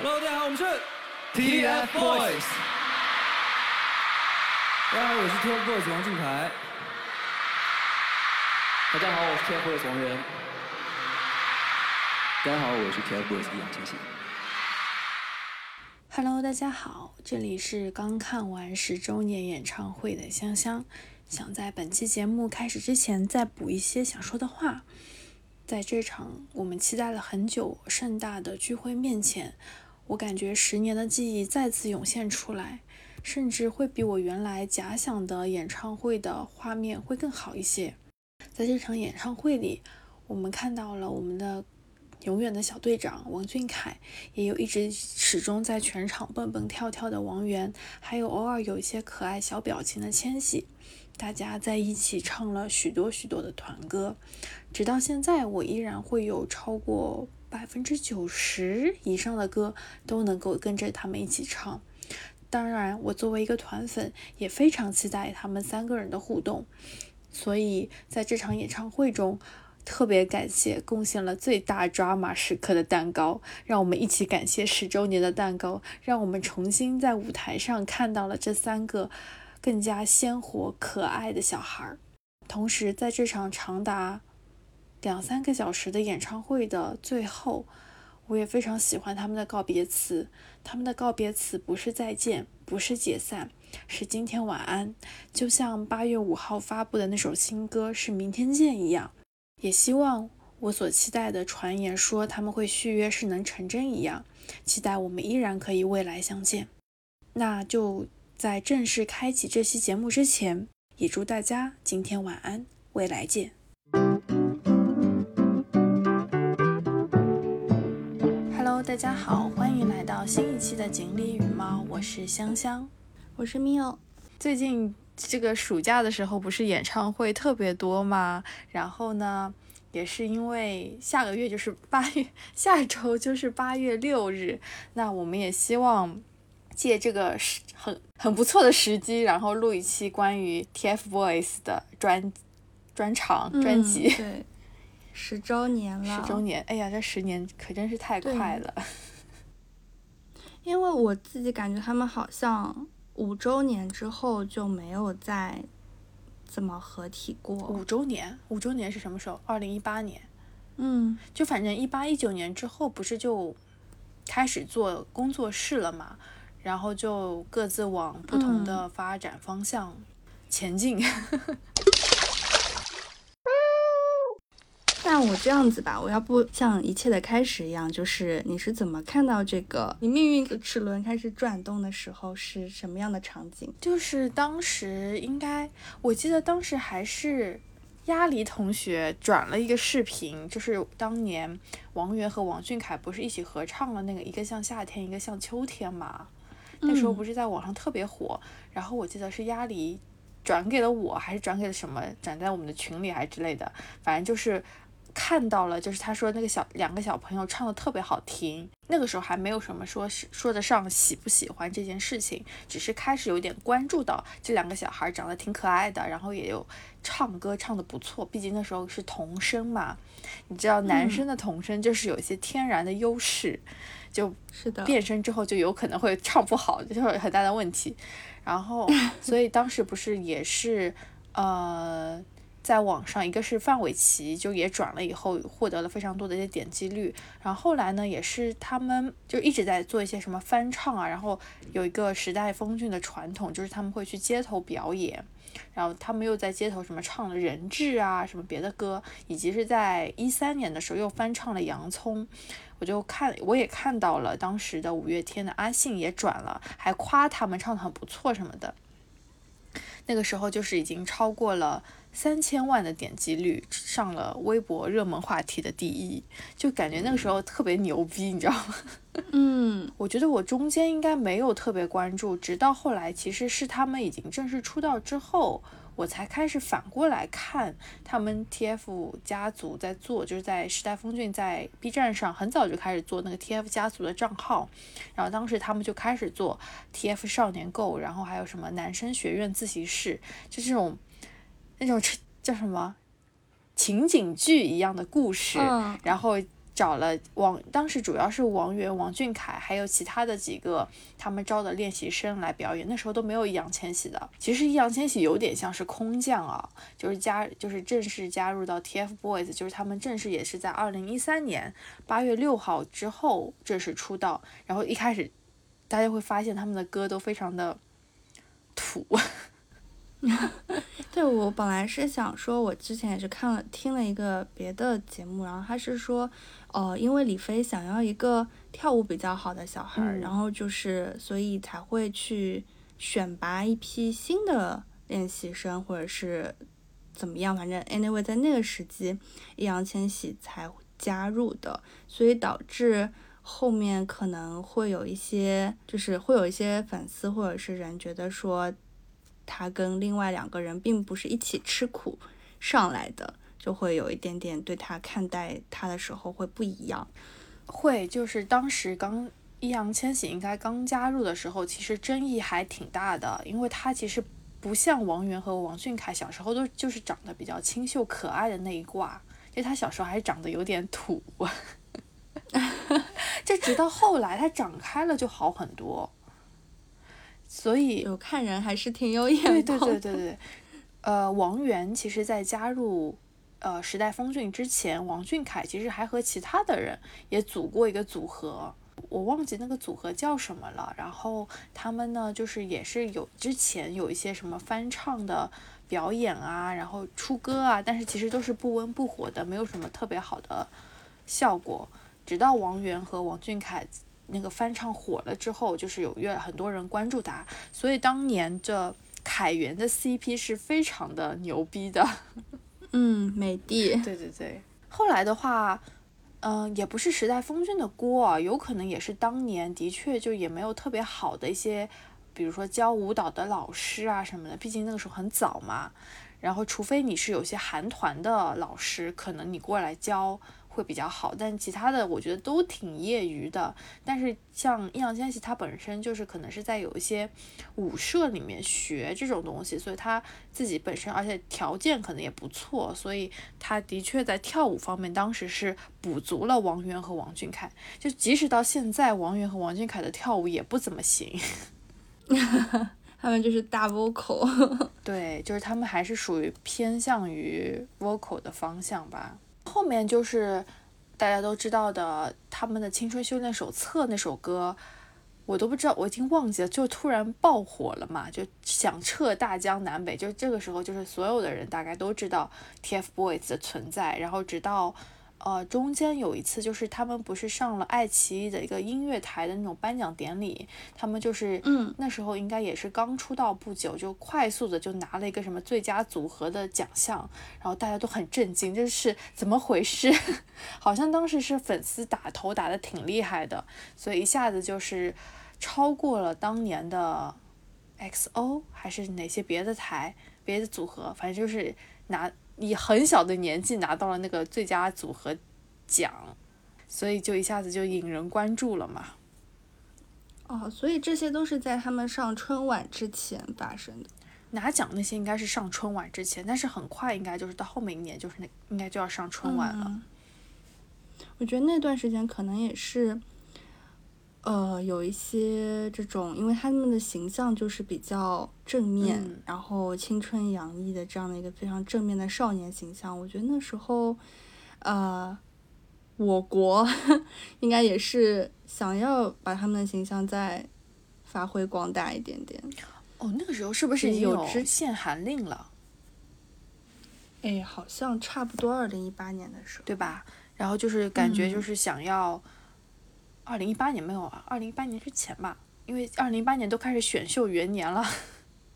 Hello，大家好，我们是 TFBOYS。大家好，我是 TFBOYS 王俊凯。大家好，我是 TFBOYS 王源。大家好，我是 TFBOYS 易烊千玺。Hello，大家好，这里是刚看完十周年演唱会的香香，想在本期节目开始之前再补一些想说的话。在这场我们期待了很久、盛大的聚会面前，我感觉十年的记忆再次涌现出来，甚至会比我原来假想的演唱会的画面会更好一些。在这场演唱会里，我们看到了我们的永远的小队长王俊凯，也有一直始终在全场蹦蹦跳跳的王源，还有偶尔有一些可爱小表情的千玺。大家在一起唱了许多许多的团歌，直到现在，我依然会有超过百分之九十以上的歌都能够跟着他们一起唱。当然，我作为一个团粉，也非常期待他们三个人的互动。所以，在这场演唱会中，特别感谢贡献了最大抓马时刻的蛋糕，让我们一起感谢十周年的蛋糕，让我们重新在舞台上看到了这三个。更加鲜活可爱的小孩儿。同时，在这场长达两三个小时的演唱会的最后，我也非常喜欢他们的告别词。他们的告别词不是再见，不是解散，是今天晚安。就像八月五号发布的那首新歌是明天见一样。也希望我所期待的传言说他们会续约是能成真一样。期待我们依然可以未来相见。那就。在正式开启这期节目之前，也祝大家今天晚安，未来见。大家好，欢迎来到新一期的锦鲤与猫，我是香香，我是 Mio。最近这个暑假的时候，不是演唱会特别多吗？然后呢，也是因为下个月就是八月，下周就是八月六日，那我们也希望。借这个时很很不错的时机，然后录一期关于 TFBOYS 的专专场专辑。对，十周年了。十周年，哎呀，这十年可真是太快了。因为我自己感觉他们好像五周年之后就没有再怎么合体过。五周年？五周年是什么时候？二零一八年。嗯，就反正一八一九年之后不是就开始做工作室了嘛？然后就各自往不同的发展方向前进。那我这样子吧，我要不像一切的开始一样，就是你是怎么看到这个？你命运的齿轮开始转动的时候是什么样的场景？就是当时应该，我记得当时还是。鸭梨同学转了一个视频，就是当年王源和王俊凯不是一起合唱了那个一个像夏天，一个像秋天嘛？那时候不是在网上特别火，然后我记得是鸭梨转给了我，还是转给了什么，转在我们的群里还是之类的，反正就是看到了，就是他说那个小两个小朋友唱的特别好听，那个时候还没有什么说是说得上喜不喜欢这件事情，只是开始有点关注到这两个小孩长得挺可爱的，然后也有唱歌唱的不错，毕竟那时候是童声嘛，你知道男生的童声就是有一些天然的优势。就是的，变声之后就有可能会唱不好，就会有很大的问题。然后，所以当时不是也是，呃，在网上一个是范玮琪就也转了以后获得了非常多的一些点击率。然后后来呢，也是他们就一直在做一些什么翻唱啊。然后有一个时代峰峻的传统，就是他们会去街头表演。然后他们又在街头什么唱了《人质》啊，什么别的歌，以及是在一三年的时候又翻唱了《洋葱》。我就看，我也看到了当时的五月天的阿信也转了，还夸他们唱的很不错什么的。那个时候就是已经超过了三千万的点击率，上了微博热门话题的第一，就感觉那个时候特别牛逼，你知道吗？嗯，我觉得我中间应该没有特别关注，直到后来其实是他们已经正式出道之后。我才开始反过来看他们 TF 家族在做，就是在时代峰峻在 B 站上很早就开始做那个 TF 家族的账号，然后当时他们就开始做 TF 少年购，然后还有什么男生学院自习室，就这种那种叫什么情景剧一样的故事，然后。找了王，当时主要是王源、王俊凯，还有其他的几个他们招的练习生来表演。那时候都没有易烊千玺的。其实易烊千玺有点像是空降啊，就是加就是正式加入到 TFBOYS，就是他们正式也是在二零一三年八月六号之后正式出道。然后一开始大家会发现他们的歌都非常的土。对我本来是想说，我之前也是看了听了一个别的节目，然后他是说，呃，因为李飞想要一个跳舞比较好的小孩，然后就是所以才会去选拔一批新的练习生，或者是怎么样，反正 anyway 在那个时机，易烊千玺才加入的，所以导致后面可能会有一些，就是会有一些粉丝或者是人觉得说。他跟另外两个人并不是一起吃苦上来的，就会有一点点对他看待他的时候会不一样。会就是当时刚易烊千玺应该刚加入的时候，其实争议还挺大的，因为他其实不像王源和王俊凯小时候都就是长得比较清秀可爱的那一挂，因为他小时候还长得有点土。这直到后来他长开了就好很多。所以有看人还是挺有眼光。对对对对对，呃，王源其实，在加入呃时代峰峻之前，王俊凯其实还和其他的人也组过一个组合，我忘记那个组合叫什么了。然后他们呢，就是也是有之前有一些什么翻唱的表演啊，然后出歌啊，但是其实都是不温不火的，没有什么特别好的效果。直到王源和王俊凯。那个翻唱火了之后，就是有越很多人关注他，所以当年这凯源的 CP 是非常的牛逼的。嗯，美的。对对对。后来的话，嗯，也不是时代峰峻的锅啊，有可能也是当年的确就也没有特别好的一些，比如说教舞蹈的老师啊什么的，毕竟那个时候很早嘛。然后，除非你是有些韩团的老师，可能你过来教。会比较好，但其他的我觉得都挺业余的。但是像易烊千玺，他本身就是可能是在有一些舞社里面学这种东西，所以他自己本身而且条件可能也不错，所以他的确在跳舞方面当时是补足了王源和王俊凯。就即使到现在，王源和王俊凯的跳舞也不怎么行，他们就是大 vocal，对，就是他们还是属于偏向于 vocal 的方向吧。后面就是大家都知道的，他们的《青春修炼手册》那首歌，我都不知道，我已经忘记了，就突然爆火了嘛，就响彻大江南北。就这个时候，就是所有的人大概都知道 TFBOYS 的存在，然后直到。呃，中间有一次，就是他们不是上了爱奇艺的一个音乐台的那种颁奖典礼，他们就是，嗯，那时候应该也是刚出道不久，就快速的就拿了一个什么最佳组合的奖项，然后大家都很震惊，这是怎么回事？好像当时是粉丝打头打的挺厉害的，所以一下子就是超过了当年的 XO 还是哪些别的台别的组合，反正就是拿。以很小的年纪拿到了那个最佳组合奖，所以就一下子就引人关注了嘛。哦，所以这些都是在他们上春晚之前发生的。拿奖那些应该是上春晚之前，但是很快应该就是到后面一年，就是那应该就要上春晚了。我觉得那段时间可能也是。呃，有一些这种，因为他们的形象就是比较正面，然后青春洋溢的这样的一个非常正面的少年形象。我觉得那时候，呃，我国 应该也是想要把他们的形象再发挥光大一点点。哦，那个时候是不是有限韩令了？哎，好像差不多二零一八年的时候，对吧？然后就是感觉就是想要。二零一八年没有啊，二零一八年之前吧，因为二零一八年都开始选秀元年了。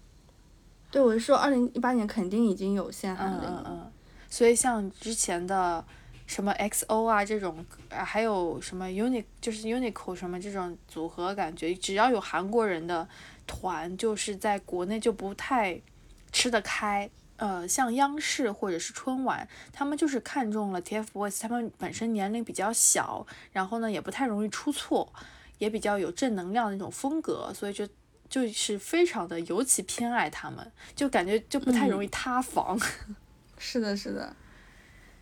对，我是说二零一八年肯定已经有限韩了。嗯嗯。所以像之前的什么 XO 啊这种，还有什么 UNI 就是 UNIQLO 什么这种组合，感觉只要有韩国人的团，就是在国内就不太吃得开。呃，像央视或者是春晚，他们就是看中了 TFBOYS，他们本身年龄比较小，然后呢也不太容易出错，也比较有正能量的那种风格，所以就就是非常的尤其偏爱他们，就感觉就不太容易塌房。是的，是的。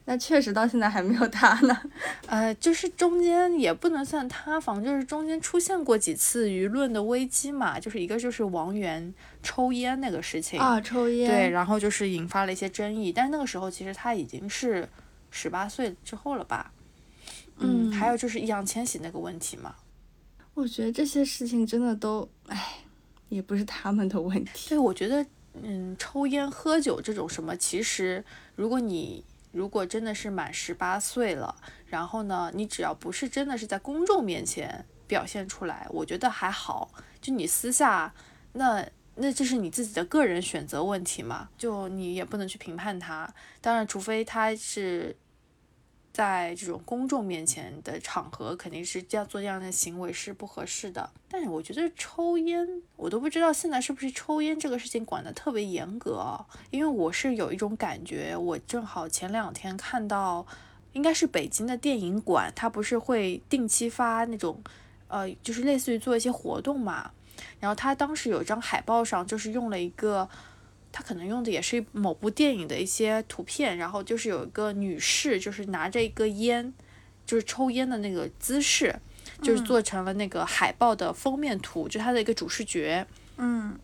那确实到现在还没有塌呢。呃，就是中间也不能算塌房，就是中间出现过几次舆论的危机嘛，就是一个就是王源抽烟那个事情啊，抽烟对，然后就是引发了一些争议，但是那个时候其实他已经是十八岁之后了吧？嗯，还有就是易烊千玺那个问题嘛。我觉得这些事情真的都，唉，也不是他们的问题。对，我觉得，嗯，抽烟喝酒这种什么，其实如果你如果真的是满十八岁了，然后呢，你只要不是真的是在公众面前表现出来，我觉得还好。就你私下，那那这是你自己的个人选择问题嘛，就你也不能去评判他。当然，除非他是。在这种公众面前的场合，肯定是这样做这样的行为是不合适的。但是我觉得抽烟，我都不知道现在是不是抽烟这个事情管得特别严格。因为我是有一种感觉，我正好前两天看到，应该是北京的电影馆，它不是会定期发那种，呃，就是类似于做一些活动嘛。然后他当时有一张海报上，就是用了一个。他可能用的也是某部电影的一些图片，然后就是有一个女士，就是拿着一个烟，就是抽烟的那个姿势，就是做成了那个海报的封面图，就它的一个主视觉。嗯，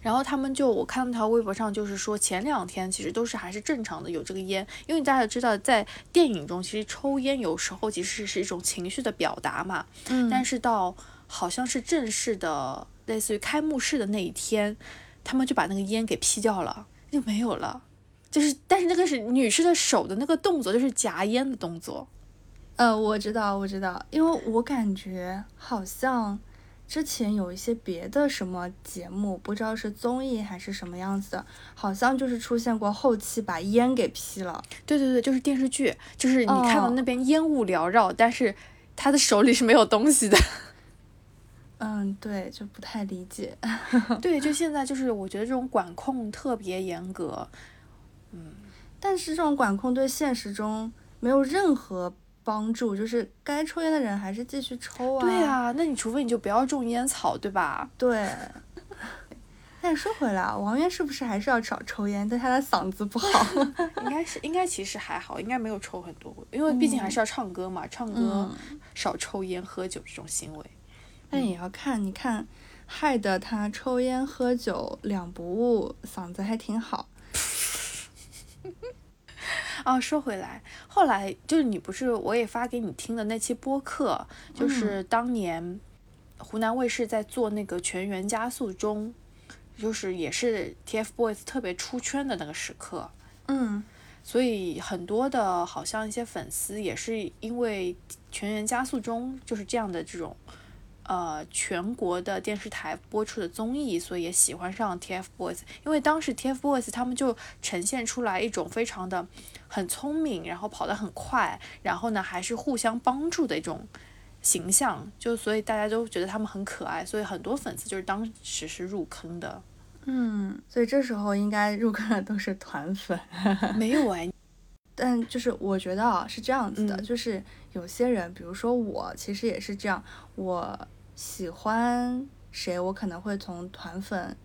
然后他们就我看那条微博上就是说，前两天其实都是还是正常的有这个烟，因为大家知道在电影中，其实抽烟有时候其实是一种情绪的表达嘛。嗯，但是到好像是正式的，类似于开幕式的那一天。他们就把那个烟给劈掉了，就没有了。就是，但是那个是女士的手的那个动作，就是夹烟的动作。呃，我知道，我知道，因为我感觉好像之前有一些别的什么节目，不知道是综艺还是什么样子的，好像就是出现过后期把烟给劈了。对对对，就是电视剧，就是你看到那边烟雾缭绕，但是他的手里是没有东西的。嗯，对，就不太理解。对，就现在就是我觉得这种管控特别严格，嗯，但是这种管控对现实中没有任何帮助，就是该抽烟的人还是继续抽啊。对啊，那你除非你就不要种烟草，对吧？对。但说回来，王源是不是还是要少抽烟？但他的嗓子不好。应该是，应该其实还好，应该没有抽很多，因为毕竟还是要唱歌嘛，唱歌少抽烟喝酒这种行为。但也要看，你看，害得他抽烟喝酒两不误，嗓子还挺好。哦，说回来，后来就是你不是我也发给你听的那期播客，就是当年湖南卫视在做那个《全员加速》中，就是也是 TFBOYS 特别出圈的那个时刻。嗯，所以很多的，好像一些粉丝也是因为《全员加速》中就是这样的这种。呃，全国的电视台播出的综艺，所以也喜欢上 TFBOYS，因为当时 TFBOYS 他们就呈现出来一种非常的很聪明，然后跑得很快，然后呢还是互相帮助的一种形象，就所以大家都觉得他们很可爱，所以很多粉丝就是当时是入坑的。嗯，所以这时候应该入坑的都是团粉。没有哎，但就是我觉得啊是这样子的，就是有些人，比如说我，其实也是这样，我。喜欢谁，我可能会从团粉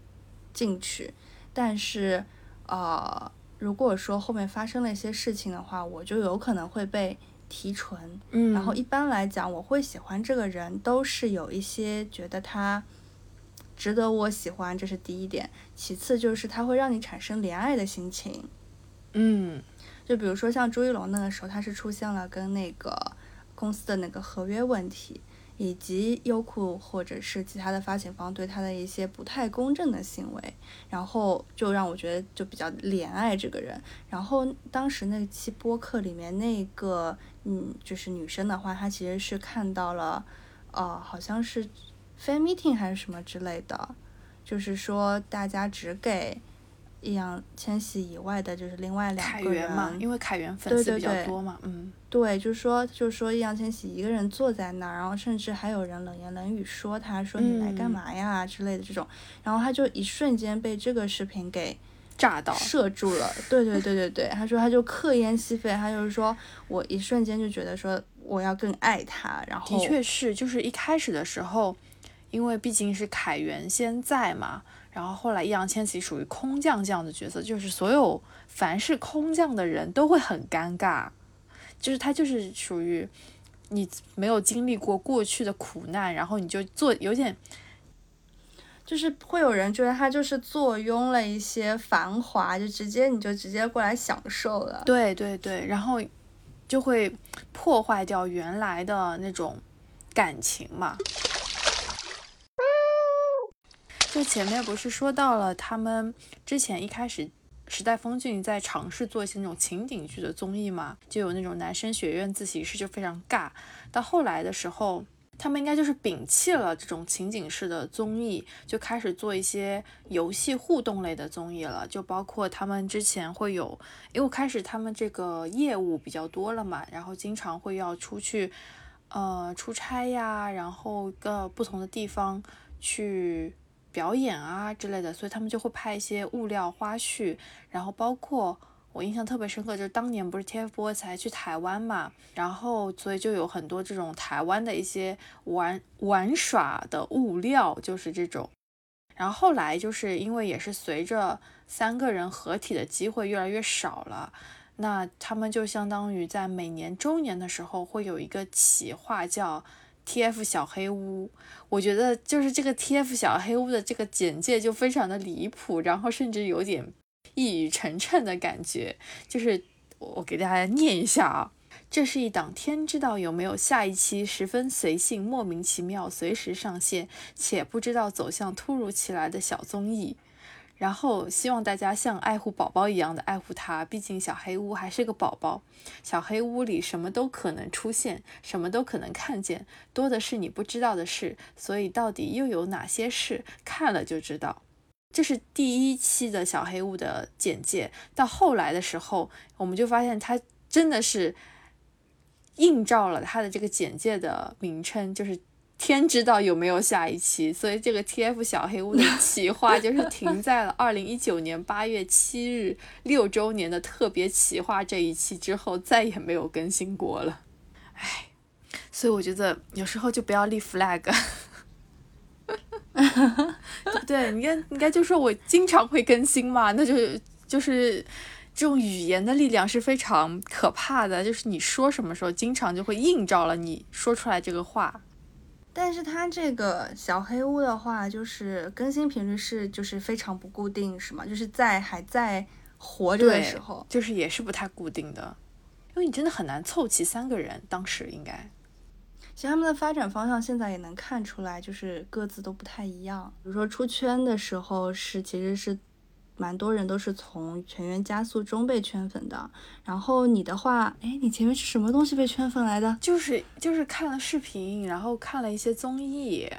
进去，但是，呃，如果说后面发生了一些事情的话，我就有可能会被提纯。嗯，然后一般来讲，我会喜欢这个人，都是有一些觉得他值得我喜欢，这是第一点。其次就是他会让你产生怜爱的心情。嗯，就比如说像朱一龙那个时候，他是出现了跟那个公司的那个合约问题。以及优酷或者是其他的发行方对他的一些不太公正的行为，然后就让我觉得就比较怜爱这个人。然后当时那期播客里面那个嗯，就是女生的话，她其实是看到了，呃，好像是 fan meeting 还是什么之类的，就是说大家只给。易烊千玺以外的，就是另外两个人嘛，因为凯源粉丝比较多嘛，嗯，对，就是说，就是说易烊千玺一个人坐在那儿，然后甚至还有人冷言冷语说他，说你来干嘛呀之类的这种，然后他就一瞬间被这个视频给炸到射住了，对对对对对，他说他就刻烟吸肺，他就是说我一瞬间就觉得说我要更爱他，然后的确是，就是一开始的时候。因为毕竟是凯源先在嘛，然后后来易烊千玺属于空降这样的角色，就是所有凡是空降的人都会很尴尬，就是他就是属于你没有经历过过去的苦难，然后你就做有点。就是会有人觉得他就是坐拥了一些繁华，就直接你就直接过来享受了。对对对，然后就会破坏掉原来的那种感情嘛。就前面不是说到了，他们之前一开始时代峰峻在尝试做一些那种情景剧的综艺嘛，就有那种男生学院自习室就非常尬，到后来的时候。他们应该就是摒弃了这种情景式的综艺，就开始做一些游戏互动类的综艺了。就包括他们之前会有，因为开始他们这个业务比较多了嘛，然后经常会要出去，呃，出差呀，然后个不同的地方去表演啊之类的，所以他们就会拍一些物料花絮，然后包括。我印象特别深刻，就是当年不是 TFBOYS 还去台湾嘛，然后所以就有很多这种台湾的一些玩玩耍的物料，就是这种。然后后来就是因为也是随着三个人合体的机会越来越少了，那他们就相当于在每年周年的时候会有一个企划叫 TF 小黑屋。我觉得就是这个 TF 小黑屋的这个简介就非常的离谱，然后甚至有点。一语成谶的感觉，就是我给大家念一下啊，这是一档天知道有没有下一期，十分随性、莫名其妙、随时上线，且不知道走向突如其来的小综艺。然后希望大家像爱护宝宝一样的爱护它，毕竟小黑屋还是个宝宝。小黑屋里什么都可能出现，什么都可能看见，多的是你不知道的事。所以到底又有哪些事，看了就知道。这是第一期的小黑屋的简介，到后来的时候，我们就发现它真的是映照了它的这个简介的名称，就是天知道有没有下一期。所以这个 TF 小黑屋的企划就 是停在了二零一九年八月七日六周年的特别企划这一期之后，再也没有更新过了。唉，所以我觉得有时候就不要立 flag。对，你该应该就说我经常会更新嘛，那就就是这种语言的力量是非常可怕的，就是你说什么时候，经常就会映照了你说出来这个话。但是它这个小黑屋的话，就是更新频率是就是非常不固定，是吗？就是在还在活着的时候，就是也是不太固定的，因为你真的很难凑齐三个人，当时应该。其实他们的发展方向现在也能看出来，就是各自都不太一样。比如说出圈的时候是，其实是蛮多人都是从全员加速中被圈粉的。然后你的话，哎，你前面是什么东西被圈粉来的？就是就是看了视频，然后看了一些综艺。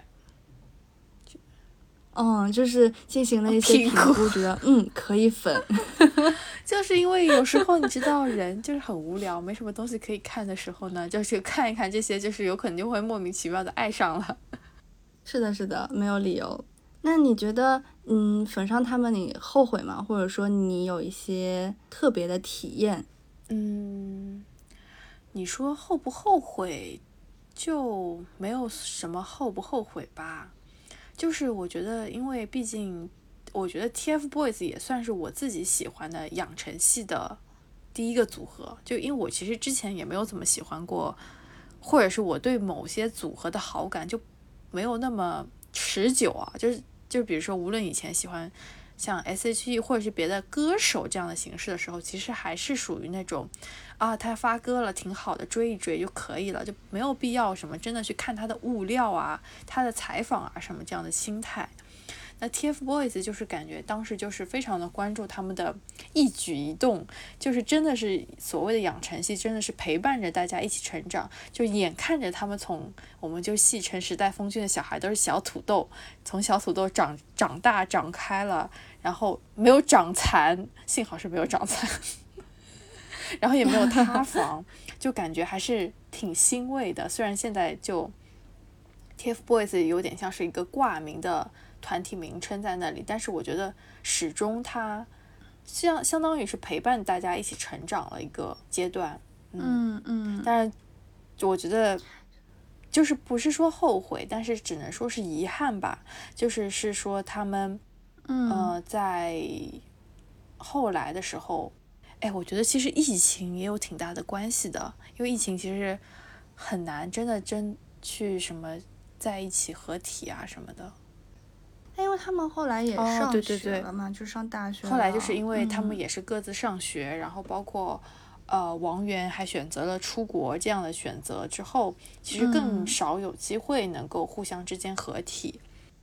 嗯，就是进行了一些评估，觉得嗯可以粉，就是因为有时候你知道人就是很无聊，没什么东西可以看的时候呢，就是看一看这些，就是有可能就会莫名其妙的爱上了。是的，是的，没有理由。那你觉得，嗯，粉上他们你后悔吗？或者说你有一些特别的体验？嗯，你说后不后悔，就没有什么后不后悔吧。就是我觉得，因为毕竟，我觉得 TFBOYS 也算是我自己喜欢的养成系的第一个组合。就因为我其实之前也没有怎么喜欢过，或者是我对某些组合的好感就没有那么持久啊。就是就比如说，无论以前喜欢像 S.H.E 或者是别的歌手这样的形式的时候，其实还是属于那种。啊，他发歌了，挺好的，追一追就可以了，就没有必要什么真的去看他的物料啊，他的采访啊什么这样的心态。那 TFBOYS 就是感觉当时就是非常的关注他们的一举一动，就是真的是所谓的养成系，真的是陪伴着大家一起成长，就眼看着他们从我们就戏称时代峰峻的小孩都是小土豆，从小土豆长长大长开了，然后没有长残，幸好是没有长残。然后也没有塌房，就感觉还是挺欣慰的。虽然现在就 TFBOYS 有点像是一个挂名的团体名称在那里，但是我觉得始终它相相当于是陪伴大家一起成长了一个阶段。嗯嗯。但是我觉得就是不是说后悔，但是只能说是遗憾吧。就是是说他们，嗯呃，在后来的时候，哎，我觉得其实疫情也有挺大的关系的，因为疫情其实很难真的真去什么在一起合体啊什么的。因为他们后来也哦上对对对学了嘛，就上大学。后来就是因为他们嗯也是各自上学，然后包括呃王源还选择了出国这样的选择之后，其实更嗯少有机会能够互相之间合体，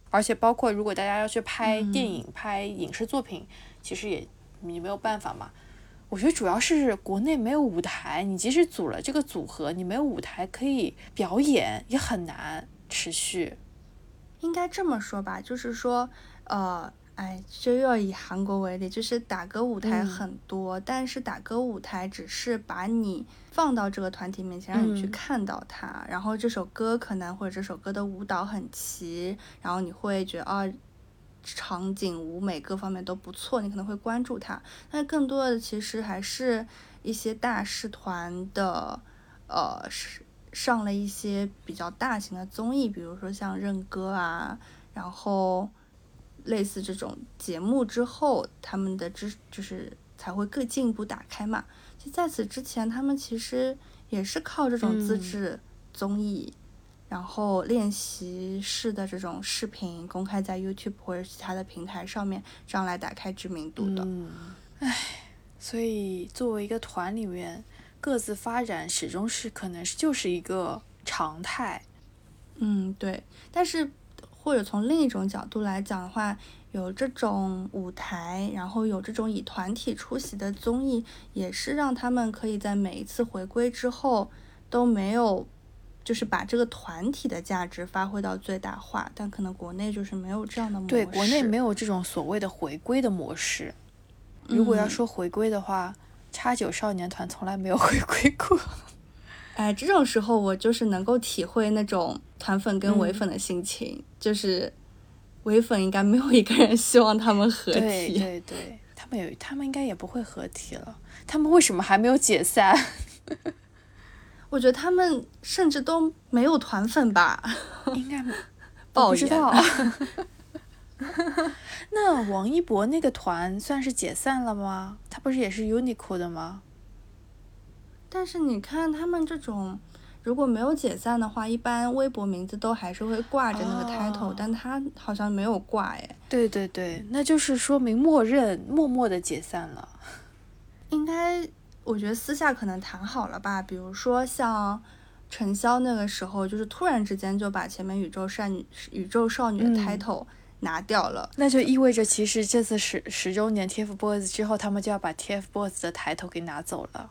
而且包括如果大家要去拍电影、拍影视作品，其实也你没有办法嘛。我觉得主要是国内没有舞台，你即使组了这个组合，你没有舞台可以表演，也很难持续。应该这么说吧，就是说，呃，哎，就又要以韩国为例，就是打歌舞台嗯很多，但是打歌舞台只是把你放到这个团体面前，让你去嗯看到它，然后这首歌可能或者这首歌的舞蹈很齐，然后你会觉得啊。场景、舞美各方面都不错，你可能会关注它。但更多的其实还是一些大师团的，呃，是上了一些比较大型的综艺，比如说像认哥啊，然后类似这种节目之后，他们的知就是才会更进一步打开嘛。就在此之前，他们其实也是靠这种自嗯制综艺，然后练习室的这种视频公开在 YouTube 或者其他的平台上面，这样来打开知名度的。嗯，唉，所以作为一个团里面，各自发展始终是可能是就是一个常态。嗯，对。但是或者从另一种角度来讲的话，有这种舞台，然后有这种以团体出席的综艺，也是让他们可以在每一次回归之后都没有，就是把这个团体的价值发挥到最大化。但可能国内就是没有这样的模式。对，国内没有这种所谓的回归的模式。如果要嗯说回归的话，叉九少年团从来没有回归过。哎，这种时候我就是能够体会那种团粉跟唯嗯粉的心情，就是唯粉应该没有一个人希望他们合体。对对对，他们有，他们应该也不会合体了。他们为什么还没有解散？我觉得他们甚至都没有团粉吧？应该 不知道。那王一博那个团算是解散了吗？他不是也是 UNIQLO 的吗？但是你看他们这种，如果没有解散的话，一般微博名字都还是会挂着那个 title，、哦但他好像没有挂哎。对对对，那就是说明默认默默的解散了。应该我觉得私下可能谈好了吧，比如说像陈潇那个时候，就是突然之间就把前面宇宙少女宇宙少女的嗯 title 拿掉了。那就意味着，其实这次十十周年 TFBOYS 之后，他们就要把 TFBOYS 的抬头给拿走了，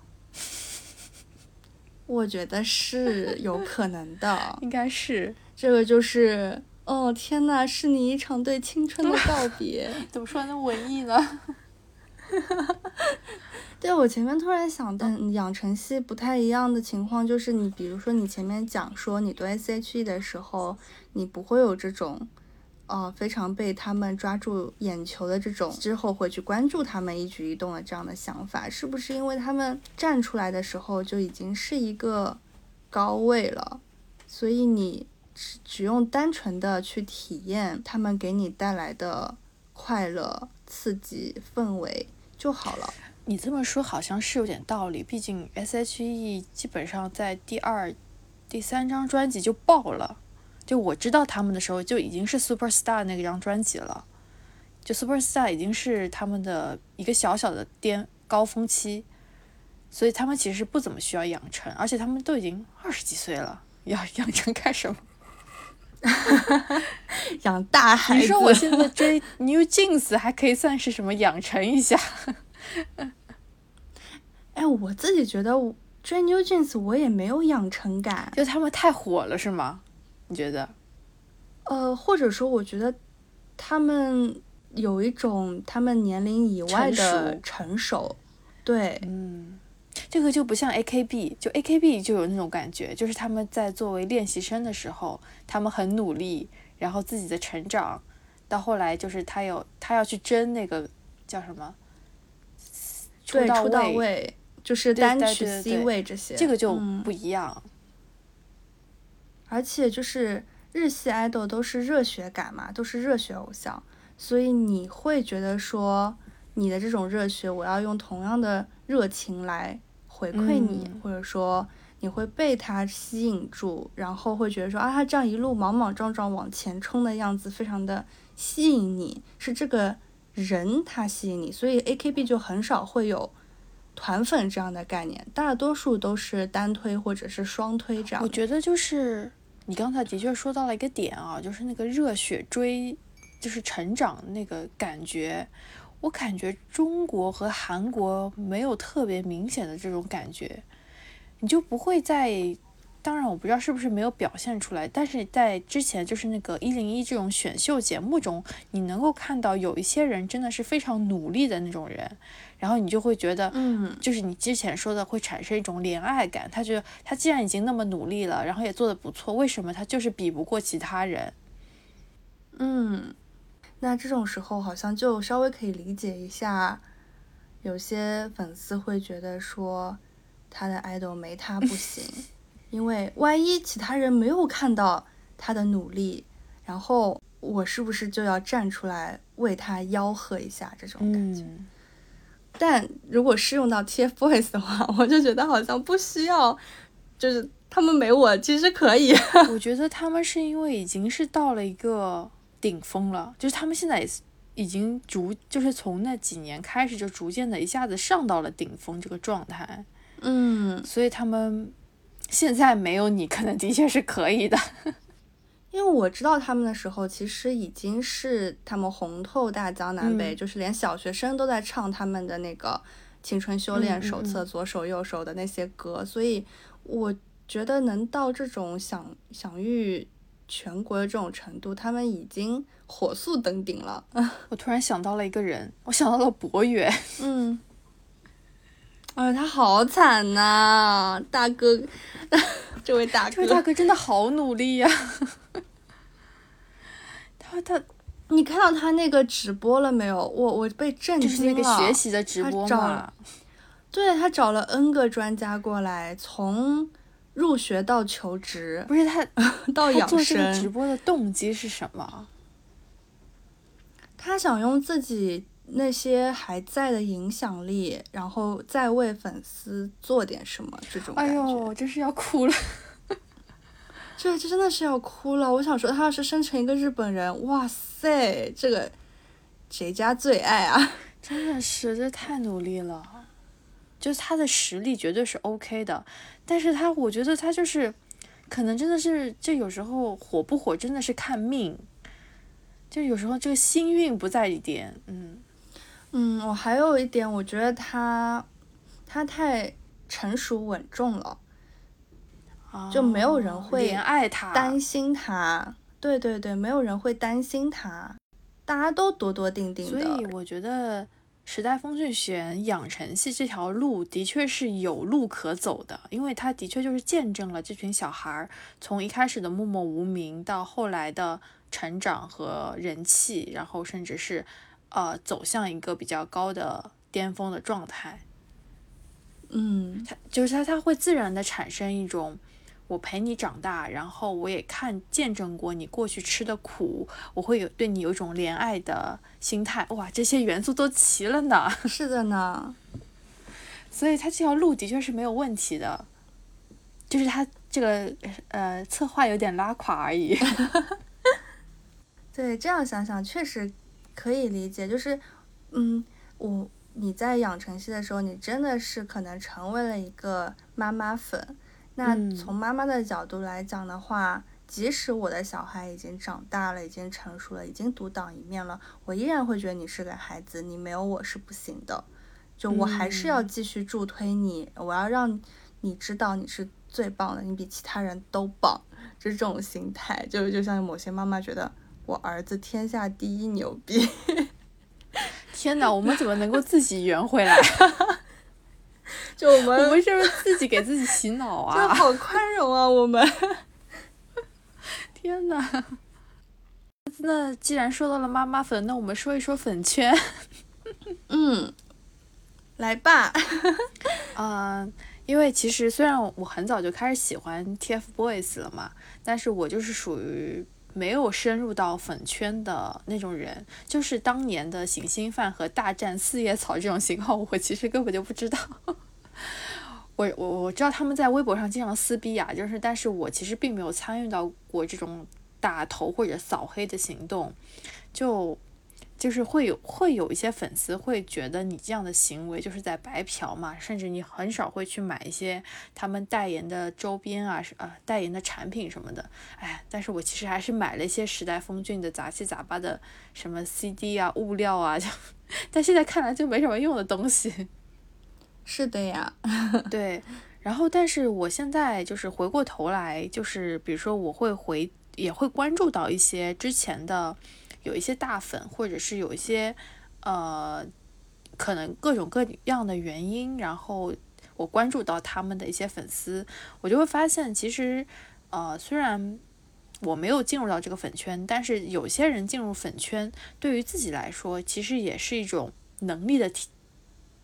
我觉得是有可能的，应该是。这个就是。哦天呐，是你一场对青春的告别。怎么说那么文艺呢？对，我前面突然想到，嗯养成系不太一样的情况就是，你比如说你前面讲说你读 S.H.E 的时候，你不会有这种，呃，非常被他们抓住眼球的这种之后会去关注他们一举一动的这样的想法，是不是因为他们站出来的时候就已经是一个高位了，所以你只只用单纯的去体验他们给你带来的快乐、刺激、氛围就好了。你这么说好像是有点道理，毕竟 S.H.E 基本上在第二、第三张专辑就爆了。就我知道他们的时候，就已经是 Superstar 那张专辑了，就 Superstar 已经是他们的一个小小的巅高峰期，所以他们其实不怎么需要养成，而且他们都已经二十几岁了，要 养成干什么？养大孩子。你说我现在 追 New Jeans 还可以算是什么养成一下？哎，我自己觉得追 New Jeans 我也没有养成感，就他们太火了是吗？你觉得？呃，或者说我觉得他们有一种他们年龄以外的成熟，对，嗯，这个就不像 AKB，就 AKB 就有那种感觉，就是他们在作为练习生的时候，他们很努力，然后自己的成长，到后来就是他有他要去争那个叫什么，出到位，就是单曲 C 位这些，这个就嗯不一样。而且就是日系爱豆都是热血感嘛，都是热血偶像，所以你会觉得说你的这种热血，我要用同样的热情来回馈你，嗯或者说你会被他吸引住，然后会觉得说啊，他这样一路莽莽撞撞往前冲的样子，非常的吸引你，是这个人他吸引你，所以 AKB 就很少会有团粉这样的概念，大多数都是单推或者是双推这样。我觉得就是你刚才的确说到了一个点啊，就是那个热血追，就是成长那个感觉。我感觉中国和韩国没有特别明显的这种感觉，你就不会在。当然，我不知道是不是没有表现出来，但是在之前就是那个一零一这种选秀节目中，你能够看到有一些人真的是非常努力的那种人，然后你就会觉得，嗯，就是你之前说的会产生一种怜爱感。他觉得他既然已经那么努力了，然后也做得不错，为什么他就是比不过其他人？嗯，那这种时候好像就稍微可以理解一下，有些粉丝会觉得说他的 idol 没他不行，因为万一其他人没有看到他的努力，然后我是不是就要站出来为他吆喝一下这种感觉？嗯，但如果适用到 TFBOYS 的话，我就觉得好像不需要，就是他们没我其实可以。我觉得他们是因为已经是到了一个顶峰了，就是他们现在也是已经逐，就是从那几年开始就逐渐的一下子上到了顶峰这个状态，嗯，所以他们现在没有你，可能的确是可以的。因为我知道他们的时候，其实已经是他们红透大江南北，嗯就是连小学生都在唱他们的那个《青春修炼手册》嗯左手右手的那些歌，所以我觉得能到这种享享誉全国的这种程度，他们已经火速登顶了。我突然想到了一个人，我想到了博远。嗯，哎，他好惨呐、大哥，这位大哥，这位大哥真的好努力呀、他他你看到他那个直播了没有？我我被震就是那惊了。个学习的直播对他找了 N 个专家过来，从入学到求职不是他 到养生做这个直，播的动机是什么？他想用自己那些还在的影响力，然后再为粉丝做点什么，这种感哎觉。呦，真是要哭了。这这真的是要哭了。我想说，他要是生成一个日本人，哇塞，这个谁家最爱啊？真的是，这太努力了。就是他的实力绝对是 OK 的，但是他我觉得他就是，可能真的是，这有时候火不火真的是看命，就有时候这个幸运不在一点，嗯，嗯，我还有一点，我觉得他他太成熟稳重了。就没有人会怜爱他，担心他，对对对，没有人会担心他，大家都笃笃定定所以。我觉得时代峰峻选养成系这条路的确是有路可走的，因为他的确就是见证了这群小孩儿从一开始的默默无名到后来的成长和人气，然后甚至是呃走向一个比较高的巅峰的状态。嗯，它就是它，它会自然的产生一种。我陪你长大，然后我也看见证过你过去吃的苦，我会有对你有一种怜爱的心态。哇，这些元素都齐了呢，是的呢。所以他这条路的确是没有问题的，就是他这个呃策划有点拉垮而已。对，这样想想确实可以理解。就是，嗯，我你在养成系的时候，你真的是可能成为了一个妈妈粉。那嗯从妈妈的角度来讲的话，即使我的小孩已经长大了，已经成熟了，已经独当一面了，我依然会觉得你是个孩子，你没有我是不行的。就我还是要嗯继续助推你，我要让你知道你是最棒的，你比其他人都棒，就是这种心态。就就像某些妈妈觉得我儿子天下第一牛逼，天哪，我们怎么能够自己圆回来？就我们我们是不是自己给自己洗脑就啊？好宽容啊，我们。天哪！那既然说到了妈妈粉，那我们说一说粉圈。嗯，来吧。嗯，因为其实虽然我很早就开始喜欢 TFBOYS 了嘛，但是我就是属于没有深入到粉圈的那种人，就是当年的行星饭和大战四叶草这种型号，我其实根本就不知道。我我我知道他们在微博上经常撕逼啊，就是，但是我其实并没有参与到过这种打头或者扫黑的行动，就。就是会有会有一些粉丝会觉得你这样的行为就是在白嫖嘛，甚至你很少会去买一些他们代言的周边啊，呃代言的产品什么的。哎，但是我其实还是买了一些时代峰峻的杂七杂八的什么 CD 啊、物料啊，就但现在看来就没什么用的东西。是的呀，对。然后，但是我现在就是回过头来，就是比如说我会回也会关注到一些之前的。有一些大粉，或者是有一些，呃，可能各种各样的原因，然后我关注到他们的一些粉丝，我就会发现，其实，呃，虽然我没有进入到这个粉圈，但是有些人进入粉圈，对于自己来说，其实也是一种能力的提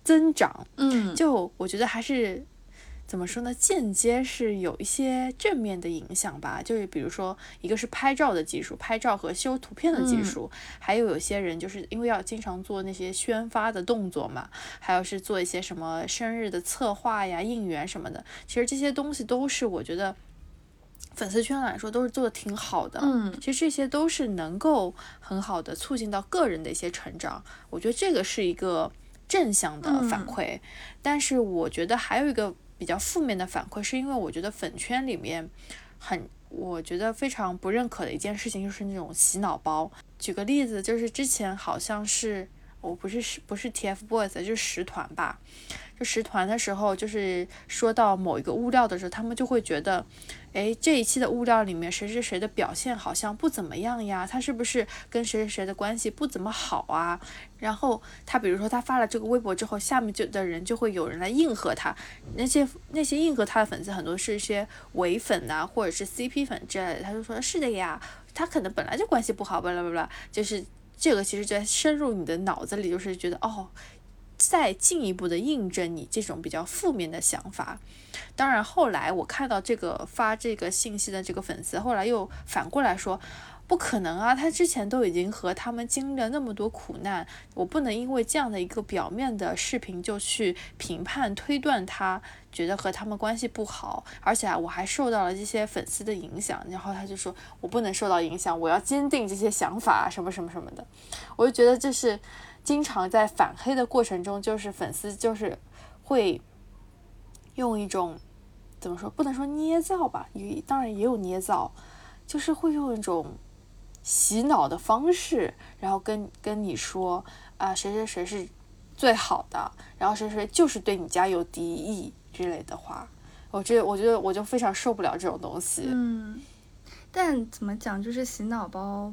增长。嗯，就我觉得还是。怎么说呢？间接是有一些正面的影响吧，就是比如说，一个是拍照的技术，拍照和修图片的技术，还有有些人就是因为要经常做那些宣发的动作嘛，还有是做一些什么生日的策划呀、应援什么的。其实这些东西都是我觉得粉丝圈来说都是做的挺好的。嗯，其实这些都是能够很好的促进到个人的一些成长。我觉得这个是一个正向的反馈。但是我觉得还有一个。比较负面的反馈，是因为我觉得粉圈里面很，我觉得非常不认可的一件事情，就是那种洗脑包。举个例子，就是之前好像是，我不是是不是 TFBOYS，就是十团吧。就十团的时候，就是说到某一个物料的时候，他们就会觉得，哎，这一期的物料里面谁谁谁的表现好像不怎么样呀？他是不是跟谁谁谁的关系不怎么好啊？然后他比如说他发了这个微博之后，下面就的人就会有人来应和他，那些那些应和他的粉丝很多是一些伪粉呐，或者是 CP 粉之类的，他就说是的呀，他可能本来就关系不好，巴拉巴拉，就是这个其实就在深入你的脑子里，就是觉得哦。再进一步的印证你这种比较负面的想法。当然，后来我看到这个发这个信息的这个粉丝，后来又反过来说，不可能啊，他之前都已经和他们经历了那么多苦难，我不能因为这样的一个表面的视频就去评判推断他，觉得和他们关系不好，而且啊，我还受到了这些粉丝的影响。然后他就说我不能受到影响，我要坚定这些想法，什么什么什么的。我就觉得这是。经常在反黑的过程中，就是粉丝就是会用一种怎么说，不能说捏造吧，也当然也有捏造，就是会用一种洗脑的方式，然后跟跟你说啊谁谁谁是最好的，然后谁谁就是对你家有敌意之类的话，我这我觉得我就非常受不了这种东西。嗯，但怎么讲，就是洗脑包。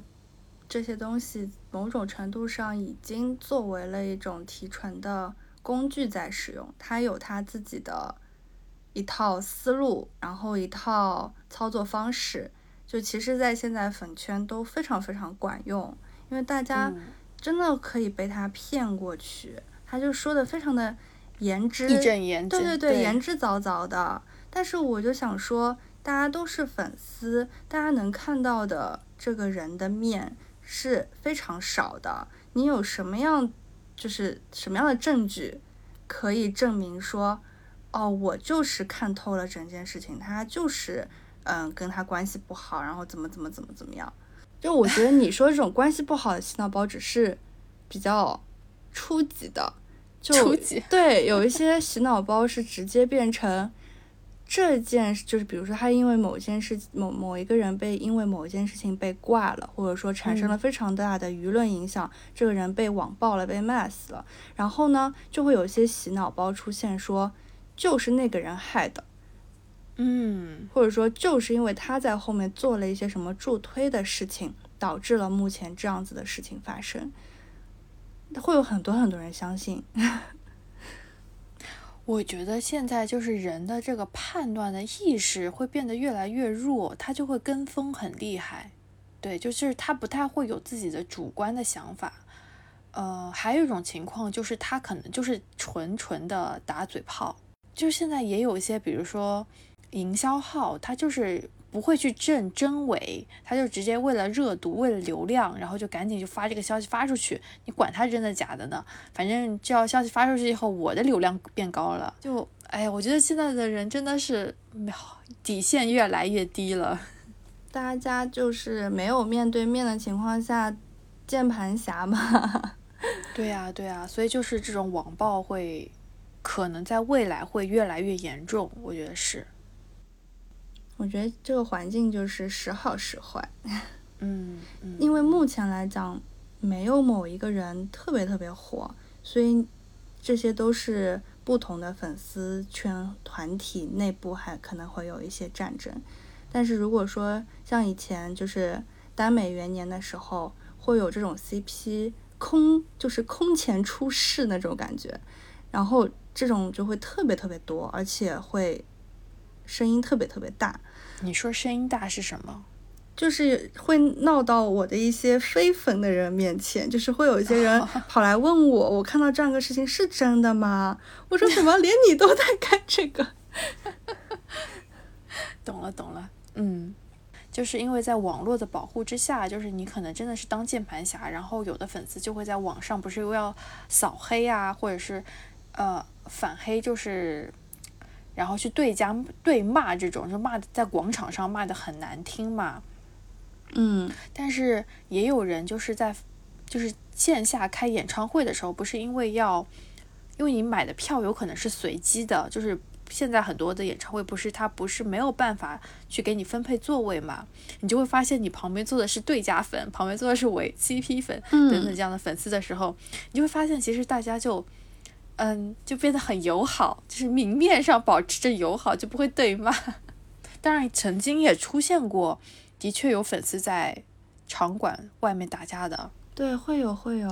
这些东西某种程度上已经作为了一种提纯的工具在使用，它有它自己的一套思路，然后一套操作方式，就其实，在现在粉圈都非常非常管用，因为大家真的可以被他骗过去，他就说的非常的言之，对对对，言之凿凿的。但是我就想说，大家都是粉丝，大家能看到的这个人的面。是非常少的。你有什么样，就是什么样的证据，可以证明说，哦，我就是看透了整件事情，他就是，嗯，跟他关系不好，然后怎么怎么怎么怎么样？就我觉得你说这种关系不好的洗脑包只是比较初级的，就对，有一些洗脑包是直接变成。这件就是，比如说他因为某件事，某某一个人被因为某一件事情被挂了，或者说产生了非常大的舆论影响，这个人被网暴了，被骂死了，然后呢，就会有一些洗脑包出现，说就是那个人害的，嗯，或者说就是因为他在后面做了一些什么助推的事情，导致了目前这样子的事情发生，会有很多很多人相信。我觉得现在就是人的这个判断的意识会变得越来越弱，他就会跟风很厉害，对，就是他不太会有自己的主观的想法。呃，还有一种情况就是他可能就是纯纯的打嘴炮，就现在也有一些，比如说营销号，他就是不会去证真伪，他就直接为了热度，为了流量，然后就赶紧就发这个消息发出去，你管他真的假的呢？反正这要消息发出去以后，我的流量变高了，就哎呀，我觉得现在的人真的是底线越来越低了。大家就是没有面对面的情况下，键盘侠嘛。对呀，对呀，所以就是这种网暴会，可能在未来会越来越严重，我觉得是。我觉得这个环境就是时好时坏。嗯嗯。因为目前来讲，没有某一个人特别特别火，所以这些都是不同的粉丝圈团体内部还可能会有一些战争。但是如果说像以前就是耽美元年的时候，会有这种 CP 空就是空前出世那种感觉，然后这种就会特别特别多，而且会声音特别特别大。你说声音大是什么？就是会闹到我的一些非粉的人面前，就是会有一些人 跑来问我，我看到这样个事情是真的吗？我说怎么连你都在看这个？懂了懂了。嗯，就是因为在网络的保护之下，就是你可能真的是当键盘侠，然后有的粉丝就会在网上不是又要扫黑啊，或者是呃反黑，就是然后去对家对骂这种，就骂在广场上骂的很难听嘛。嗯，但是也有人就是在就是线下开演唱会的时候，不是因为要，因为你买的票有可能是随机的，就是。现在很多的演唱会不是他不是没有办法去给你分配座位嘛？你就会发现你旁边坐的是对家粉，旁边坐的是伪 CP 粉等等这样的粉丝的时候，你就会发现其实大家就嗯就变得很友好，就是明面上保持着友好，就不会对骂。当然曾经也出现过，的确有粉丝在场馆外面打架的。对，会有会有。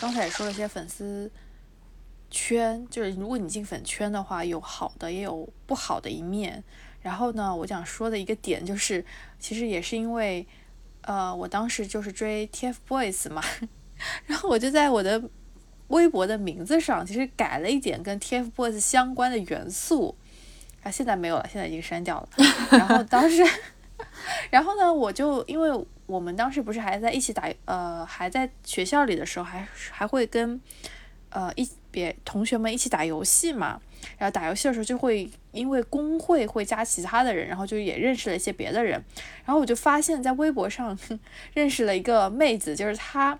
刚才也说了些粉丝。圈就是如果你进粉圈的话，有好的也有不好的一面。然后呢，我想说的一个点就是，其实也是因为，呃，我当时就是追 TFBOYS 嘛，然后我就在我的微博的名字上其实改了一点跟 TFBOYS 相关的元素，啊，现在没有了，现在已经删掉了。然后当时，然后呢，我就因为我们当时不是还在一起打，呃，还在学校里的时候，还还会跟。呃，一别同学们一起打游戏嘛，然后打游戏的时候就会因为公会会加其他的人，然后就也认识了一些别的人，然后我就发现，在微博上 认识了一个妹子，就是她，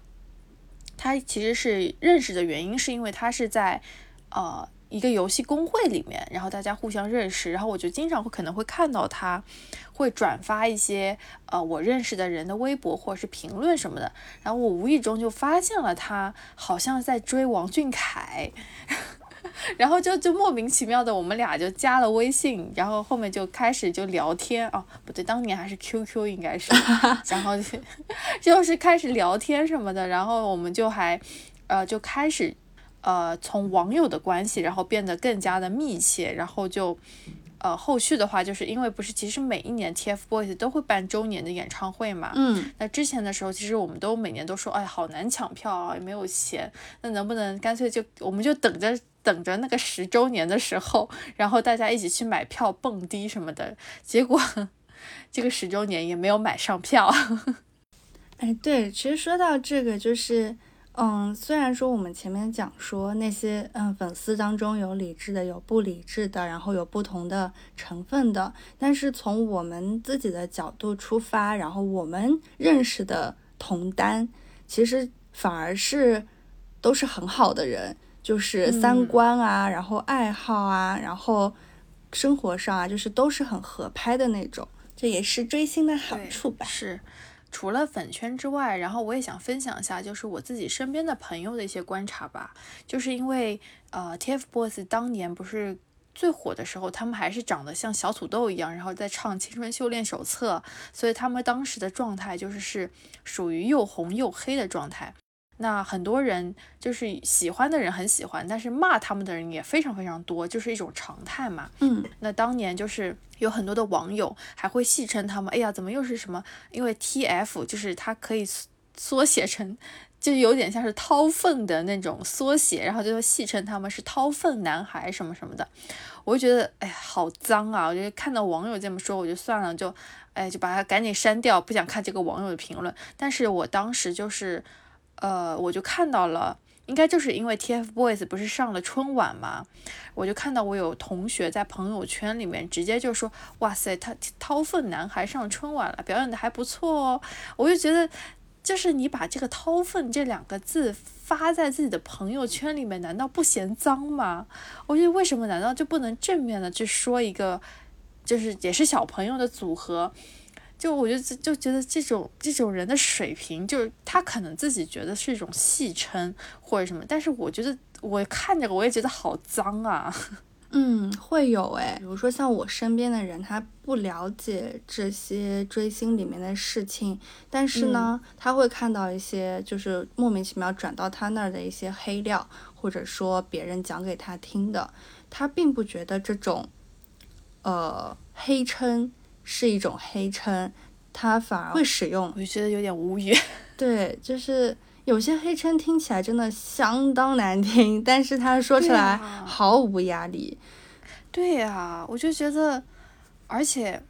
他其实是认识的原因是因为他是在呃。一个游戏公会里面，然后大家互相认识，然后我就经常会可能会看到他，会转发一些呃我认识的人的微博或者是评论什么的，然后我无意中就发现了他好像在追王俊凯，然后就就莫名其妙的我们俩就加了微信，然后后面就开始就聊天哦，不对，当年还是 QQ 应该是，然后就就是开始聊天什么的，然后我们就还呃就开始。呃，从网友的关系，然后变得更加的密切，然后就，呃，后续的话，就是因为不是，其实每一年 TFBOYS 都会办周年的演唱会嘛，嗯，那之前的时候，其实我们都每年都说，哎，好难抢票啊，也没有钱，那能不能干脆就，我们就等着等着那个十周年的时候，然后大家一起去买票蹦迪什么的，结果 这个十周年也没有买上票。哎，对，其实说到这个，就是。嗯，虽然说我们前面讲说那些嗯粉丝当中有理智的，有不理智的，然后有不同的成分的，但是从我们自己的角度出发，然后我们认识的同单，其实反而是都是很好的人，就是三观啊，然后爱好啊，然后生活上啊，就是都是很合拍的那种，这也是追星的好处吧？是。除了粉圈之外，然后我也想分享一下，就是我自己身边的朋友的一些观察吧。就是因为呃，TFBOYS 当年不是最火的时候，他们还是长得像小土豆一样，然后在唱《青春修炼手册》，所以他们当时的状态就是是属于又红又黑的状态。那很多人就是喜欢的人很喜欢，但是骂他们的人也非常非常多，就是一种常态嘛。嗯，那当年就是有很多的网友还会戏称他们，哎呀，怎么又是什么？因为 TF 就是它可以缩写成就有点像是掏粪的那种缩写，然后就戏称他们是掏粪男孩什么什么的。我就觉得，哎呀，好脏啊！我就看到网友这么说，我就算了，就，哎，就把它赶紧删掉，不想看这个网友的评论。但是我当时就是，呃，我就看到了，应该就是因为 TFBOYS 不是上了春晚嘛，我就看到我有同学在朋友圈里面直接就说，哇塞，他掏粪男孩上春晚了，表演的还不错哦。我就觉得。就是你把这个“掏粪”这两个字发在自己的朋友圈里面，难道不嫌脏吗？我觉得为什么难道就不能正面的去说一个，就是也是小朋友的组合？就我觉得就觉得这种这种人的水平，就是他可能自己觉得是一种戏称或者什么，但是我觉得我看着我也觉得好脏啊。嗯，会有诶，比如说像我身边的人，他不了解这些追星里面的事情，但是呢，他会看到一些就是莫名其妙转到他那儿的一些黑料，或者说别人讲给他听的，他并不觉得这种，呃，黑称是一种黑称，他反而会使用，我就觉得有点无语。对，就是。有些黑称听起来真的相当难听，但是他说出来毫无压力。对呀，我就觉得，而且，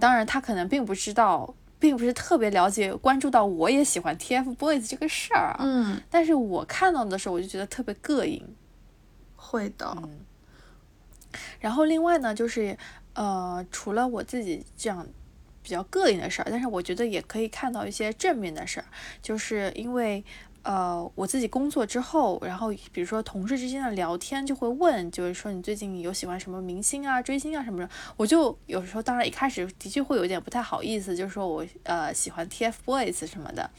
当然他可能并不知道，并不是特别了解、关注到我也喜欢 TFBOYS 这个事儿啊。嗯。但是我看到的时候，我就觉得特别膈应。会的。嗯。然后另外呢，就是呃，除了我自己这样比较膈应的事儿，但是我觉得也可以看到一些正面的事儿，就是因为。呃，我自己工作之后，然后比如说同事之间的聊天就会问，就是说你最近有喜欢什么明星啊、追星啊什么的，我就有时候当然一开始的确会有点不太好意思，就是说我呃喜欢 TFBOYS 什么的，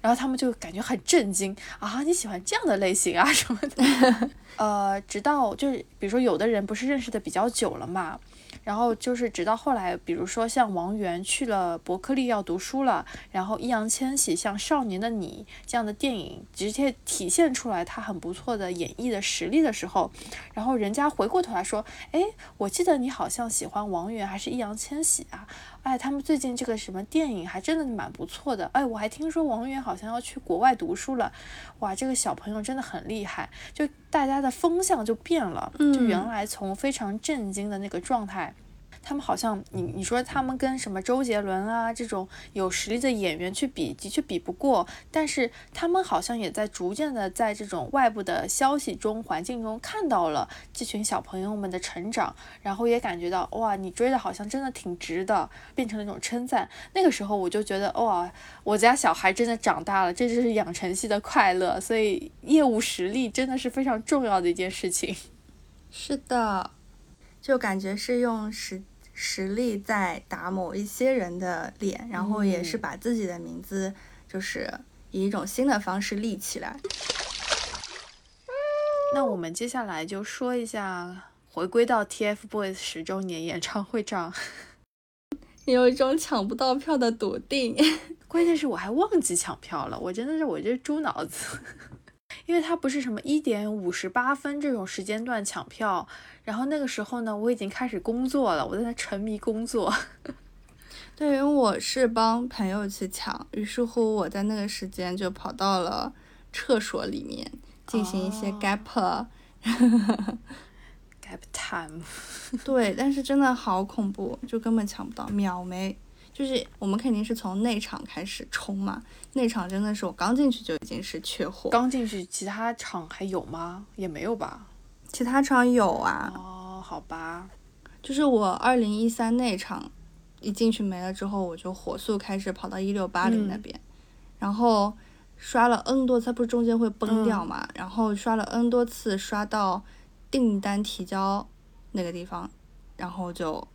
然后他们就感觉很震惊啊，你喜欢这样的类型啊什么的，呃，直到就是比如说有的人不是认识的比较久了嘛。然后就是直到后来，比如说像王源去了伯克利要读书了，然后易烊千玺像《少年的你》这样的电影直接体现出来他很不错的演绎的实力的时候，然后人家回过头来说，哎，我记得你好像喜欢王源还是易烊千玺啊？哎，他们最近这个什么电影还真的蛮不错的。哎，我还听说王源好像要去国外读书了。哇，这个小朋友真的很厉害，就大家的风向就变了，就原来从非常震惊的那个状态。他们好像你你说他们跟什么周杰伦啊这种有实力的演员去比，的确比不过。但是他们好像也在逐渐的在这种外部的消息中、环境中看到了这群小朋友们的成长，然后也感觉到哇，你追的好像真的挺值的，变成了一种称赞。那个时候我就觉得哇，我家小孩真的长大了，这就是养成系的快乐。所以业务实力真的是非常重要的一件事情。是的，就感觉是用实。实力在打某一些人的脸，然后也是把自己的名字，就是以一种新的方式立起来。那我们接下来就说一下，回归到 TFBOYS 十周年演唱会上，有一种抢不到票的笃定。关键是我还忘记抢票了，我真的是我这猪脑子。因为它不是什么一点五十八分这种时间段抢票，然后那个时候呢，我已经开始工作了，我在那沉迷工作。对，因为我是帮朋友去抢，于是乎我在那个时间就跑到了厕所里面进行一些 gap gap time。对，但是真的好恐怖，就根本抢不到，秒没。就是我们肯定是从内场开始冲嘛，内场真的是我刚进去就已经是缺货。刚进去，其他场还有吗？也没有吧。其他场有啊。哦，好吧。就是我二零一三内场一进去没了之后，我就火速开始跑到一六八零那边，然后刷了 N 多次，它不是中间会崩掉嘛？然后刷了 N 多次，刷到订单提交那个地方，然后就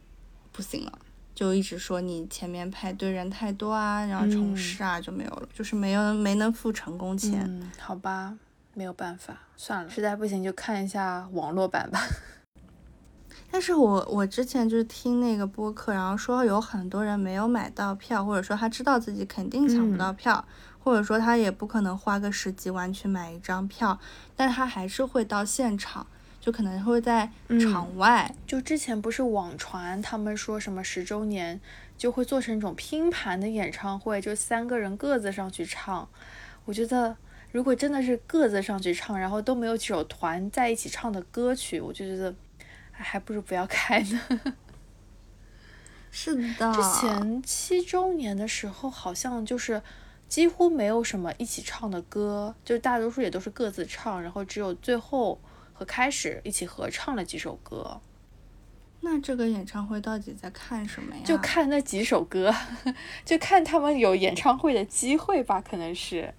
不行了。就一直说你前面排队人太多啊，然后重试啊就没有了，就是没有没能付成功钱。嗯，好吧，没有办法，算了，实在不行就看一下网络版吧。但是我我之前就是听那个播客，然后说有很多人没有买到票，或者说他知道自己肯定抢不到票，或者说他也不可能花个十几万去买一张票，但他还是会到现场。就可能会在场外，就之前不是网传他们说什么十周年就会做成一种拼盘的演唱会，就三个人各自上去唱。我觉得如果真的是各自上去唱，然后都没有几首团在一起唱的歌曲，我就觉得还不如不要开呢。是的，之前七周年的时候，好像就是几乎没有什么一起唱的歌，就大多数也都是各自唱，然后只有最后和开始一起合唱了几首歌。那这个演唱会到底在看什么呀？就看那几首歌，就看他们有演唱会的机会吧，可能是。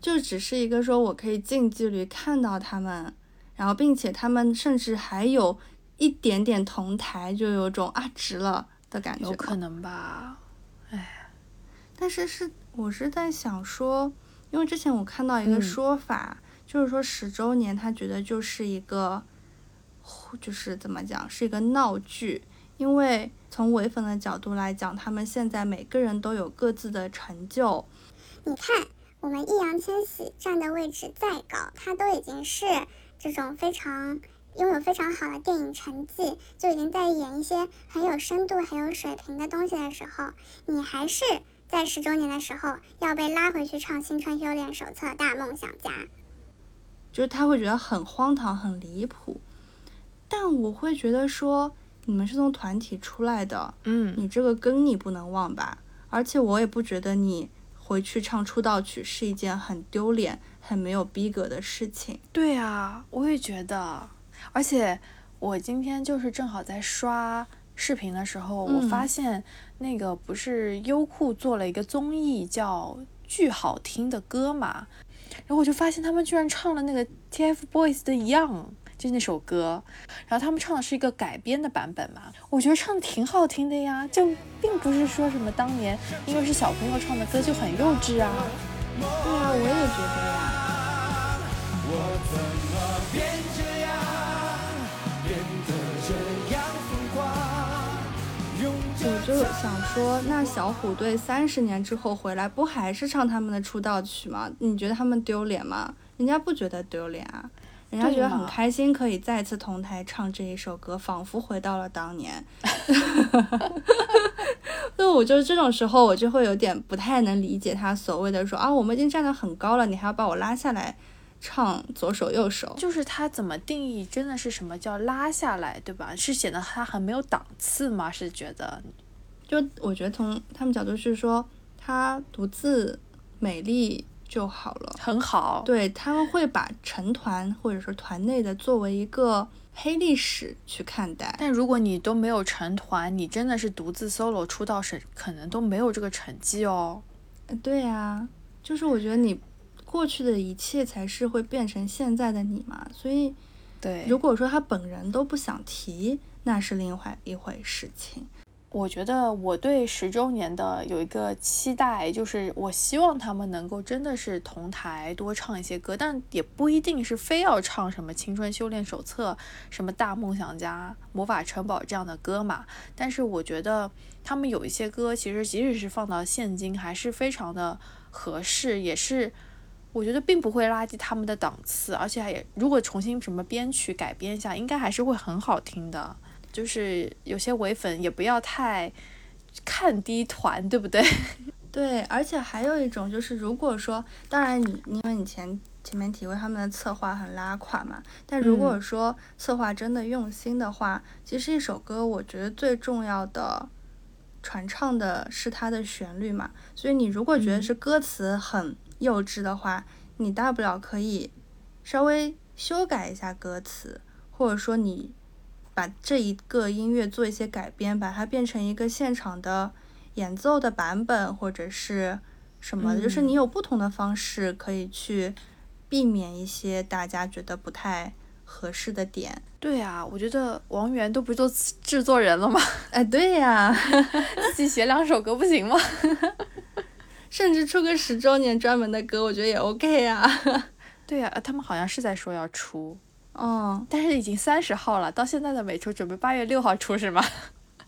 就只是一个说我可以近距离看到他们，然后并且他们甚至还有一点点同台，就有种啊值了的感觉。有可能吧，哎。但是是我是在想说，因为之前我看到一个说法，就是说十周年他觉得就是一个，就是怎么讲是一个闹剧，因为从唯粉的角度来讲，他们现在每个人都有各自的成就。你看。我们易烊千玺站的位置再高，他都已经是这种非常拥有非常好的电影成绩，就已经在演一些很有深度、很有水平的东西的时候，你还是在十周年的时候要被拉回去唱《青春修炼手册》《大梦想家》，就是他会觉得很荒唐、很离谱。但我会觉得说，你们是从团体出来的，嗯，你这个根你不能忘吧？而且我也不觉得你。回去唱出道曲是一件很丢脸、很没有逼格的事情。对啊，我也觉得。而且我今天就是正好在刷视频的时候，我发现那个不是优酷做了一个综艺叫《巨好听的歌》嘛，然后我就发现他们居然唱了那个 TFBOYS 的《Young》。就那首歌，然后他们唱的是一个改编的版本嘛，我觉得唱的挺好听的呀，就并不是说什么当年因为是小朋友唱的歌就很幼稚啊。对啊，我也觉得呀。我就想说，那小虎队三十年之后回来，不还是唱他们的出道曲吗？你觉得他们丢脸吗？人家不觉得丢脸啊。人家觉得很开心，可以再次同台唱这一首歌，仿佛回到了当年。那我就这种时候，我就会有点不太能理解他所谓的说啊，我们已经站得很高了，你还要把我拉下来唱左手右手。就是他怎么定义真的是什么叫拉下来，对吧？是显得他很没有档次吗？是觉得？就我觉得从他们角度是说，他独自美丽。就好了，很好。对他们会把成团或者说团内的作为一个黑历史去看待。但如果你都没有成团，你真的是独自 solo 出道，是可能都没有这个成绩哦。对呀，就是我觉得你过去的一切才是会变成现在的你嘛。所以，对，如果说他本人都不想提，那是另外一回事情。我觉得我对十周年的有一个期待，就是我希望他们能够真的是同台多唱一些歌，但也不一定是非要唱什么《青春修炼手册》、什么《大梦想家》、《魔法城堡》这样的歌嘛。但是我觉得他们有一些歌，其实即使是放到现今，还是非常的合适，也是我觉得并不会拉低他们的档次，而且也如果重新什么编曲改编一下，应该还是会很好听的。就是有些唯粉也不要太看低团，对不对？对，而且还有一种就是，如果说，当然你因为你前前面提过他们的策划很拉垮嘛，但如果说策划真的用心的话，其实一首歌我觉得最重要的传唱的是它的旋律嘛。所以你如果觉得是歌词很幼稚的话，你大不了可以稍微修改一下歌词，或者说你。把这一个音乐做一些改编，把它变成一个现场的演奏的版本，或者是什么的，就是你有不同的方式可以去避免一些大家觉得不太合适的点。对呀，我觉得王源都不做制作人了吗？哎，对呀，自己写两首歌不行吗？甚至出个十周年专门的歌，我觉得也 OK 呀。对呀，他们好像是在说要出。哦，但是已经三十号了，到现在的没出，准备八月六号出是吗？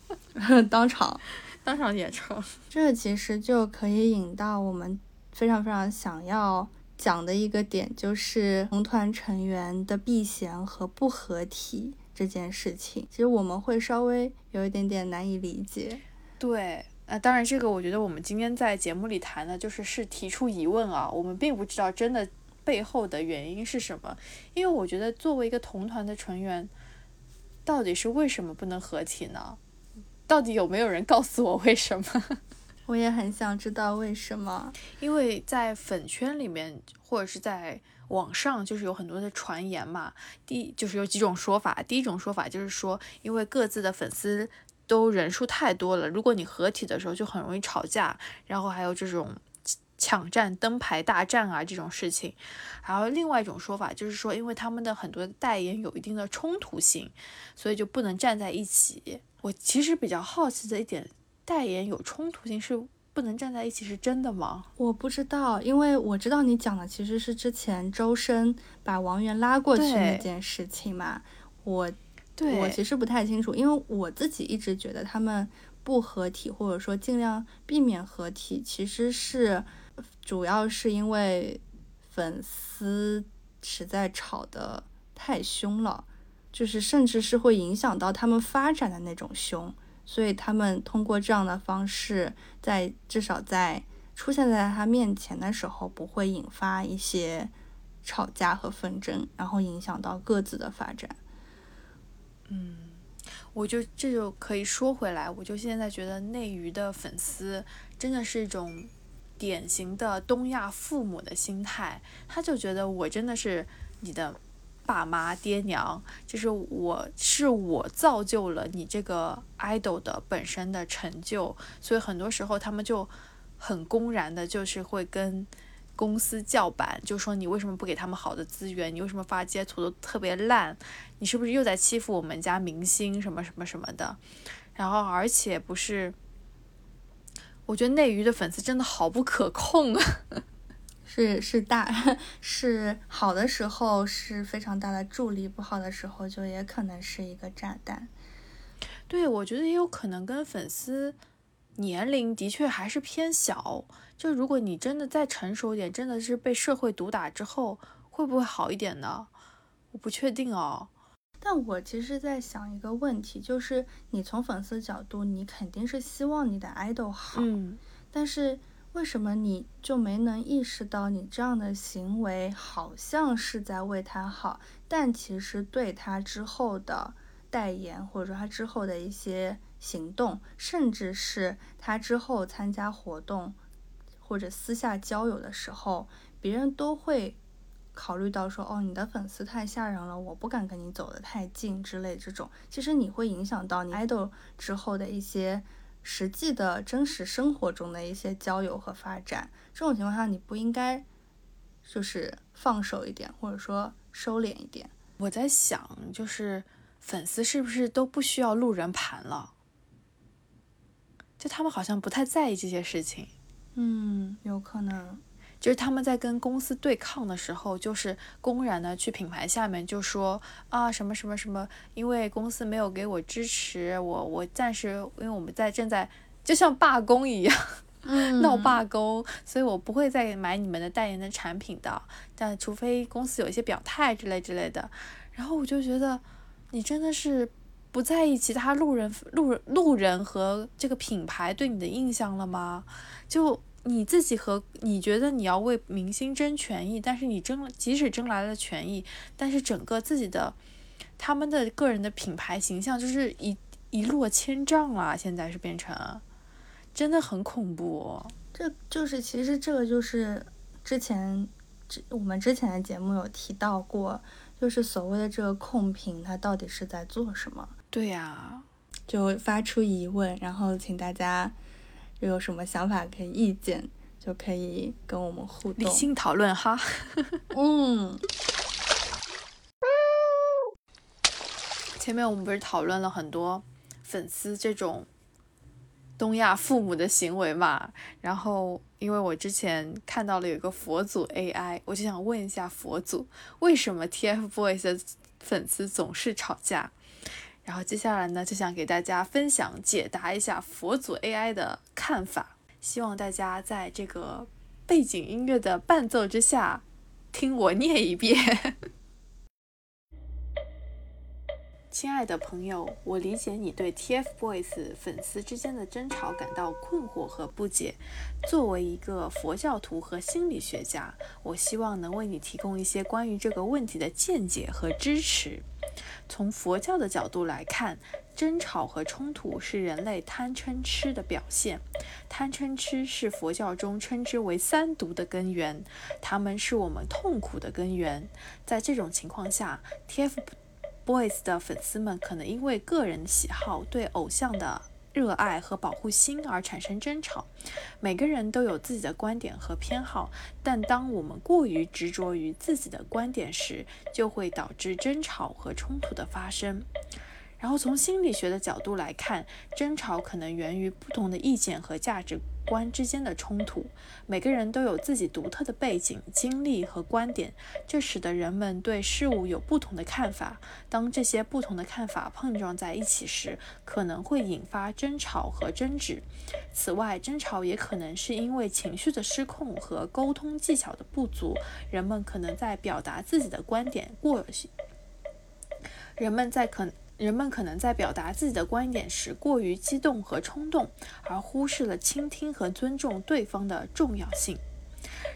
当场，当场演出，这其实就可以引到我们非常非常想要讲的一个点，就是同团成员的避嫌和不合体这件事情。其实我们会稍微有一点点难以理解。对，呃当然，这个我觉得我们今天在节目里谈的，就是是提出疑问啊，我们并不知道真的背后的原因是什么。因为我觉得作为一个同团的成员，到底是为什么不能合体呢？到底有没有人告诉我为什么？我也很想知道为什么。因为在粉圈里面，或者是在网上，就是有很多的传言嘛。第就是有几种说法，第一种说法就是说，因为各自的粉丝。都人数太多了，如果你合体的时候就很容易吵架，然后还有这种抢占灯牌大战啊这种事情。还有另外一种说法就是说，因为他们的很多代言有一定的冲突性，所以就不能站在一起。我其实比较好奇的一点，代言有冲突性是不能站在一起是真的吗？我不知道，因为我知道你讲的其实是之前周深把王源拉过去那件事情嘛，我。对我其实不太清楚，因为我自己一直觉得他们不合体，或者说尽量避免合体，其实是主要是因为粉丝实在吵得太凶了，就是甚至是会影响到他们发展的那种凶，所以他们通过这样的方式，在至少在出现在他面前的时候，不会引发一些吵架和纷争，然后影响到各自的发展。嗯，我就这就可以说回来，我就现在觉得内娱的粉丝真的是一种典型的东亚父母的心态，他就觉得我真的是你的爸妈爹娘，就是我是我造就了你这个 idol 的本身的成就，所以很多时候他们就很公然的，就是会跟。公司叫板，就说你为什么不给他们好的资源？你为什么发截图都特别烂？你是不是又在欺负我们家明星什么什么什么的？然后而且不是，我觉得内娱的粉丝真的好不可控啊！是是大，是好的时候是非常大的助力，不好的时候就也可能是一个炸弹。对，我觉得也有可能跟粉丝年龄的确还是偏小。就如果你真的再成熟一点，真的是被社会毒打之后，会不会好一点呢？我不确定哦。但我其实在想一个问题，就是你从粉丝角度，你肯定是希望你的 idol 好，嗯。但是为什么你就没能意识到，你这样的行为好像是在为他好，但其实对他之后的代言，或者说他之后的一些行动，甚至是他之后参加活动。或者私下交友的时候，别人都会考虑到说，哦，你的粉丝太吓人了，我不敢跟你走得太近之类这种。其实你会影响到你 idol 之后的一些实际的真实生活中的一些交友和发展。这种情况下，你不应该就是放手一点，或者说收敛一点。我在想，就是粉丝是不是都不需要路人盘了？就他们好像不太在意这些事情。嗯，有可能，就是他们在跟公司对抗的时候，就是公然的去品牌下面就说啊什么什么什么，因为公司没有给我支持，我我暂时因为我们在正在就像罢工一样，闹罢工，所以我不会再买你们的代言的产品的，但除非公司有一些表态之类之类的。然后我就觉得，你真的是不在意其他路人路路人和这个品牌对你的印象了吗？就。你自己和你觉得你要为明星争权益，但是你争了，即使争来了权益，但是整个自己的他们的个人的品牌形象就是一一落千丈了。现在是变成，真的很恐怖。这就是其实这个就是之前之我们之前的节目有提到过，就是所谓的这个控评，它到底是在做什么？对呀，就发出疑问，然后请大家。有什么想法可以意见，就可以跟我们互动，理性讨论哈。嗯。前面我们不是讨论了很多粉丝这种东亚父母的行为嘛？然后因为我之前看到了有一个佛祖 AI，我就想问一下佛祖，为什么 TFBOYS 的粉丝总是吵架？然后接下来呢，就想给大家分享解答一下佛祖 AI 的看法，希望大家在这个背景音乐的伴奏之下，听我念一遍。亲爱的朋友，我理解你对 TFBOYS 粉丝之间的争吵感到困惑和不解。作为一个佛教徒和心理学家，我希望能为你提供一些关于这个问题的见解和支持。从佛教的角度来看，争吵和冲突是人类贪嗔痴的表现。贪嗔痴是佛教中称之为三毒的根源，它们是我们痛苦的根源。在这种情况下，TF Boys 的粉丝们可能因为个人喜好对偶像的热爱和保护心而产生争吵。每个人都有自己的观点和偏好，但当我们过于执着于自己的观点时，就会导致争吵和冲突的发生。然后从心理学的角度来看，争吵可能源于不同的意见和价值观之间的冲突。每个人都有自己独特的背景、经历和观点，这使得人们对事物有不同的看法。当这些不同的看法碰撞在一起时，可能会引发争吵和争执。此外，争吵也可能是因为情绪的失控和沟通技巧的不足。人们可能在表达自己的观点过，人们在可。人们可能在表达自己的观点时过于激动和冲动，而忽视了倾听和尊重对方的重要性。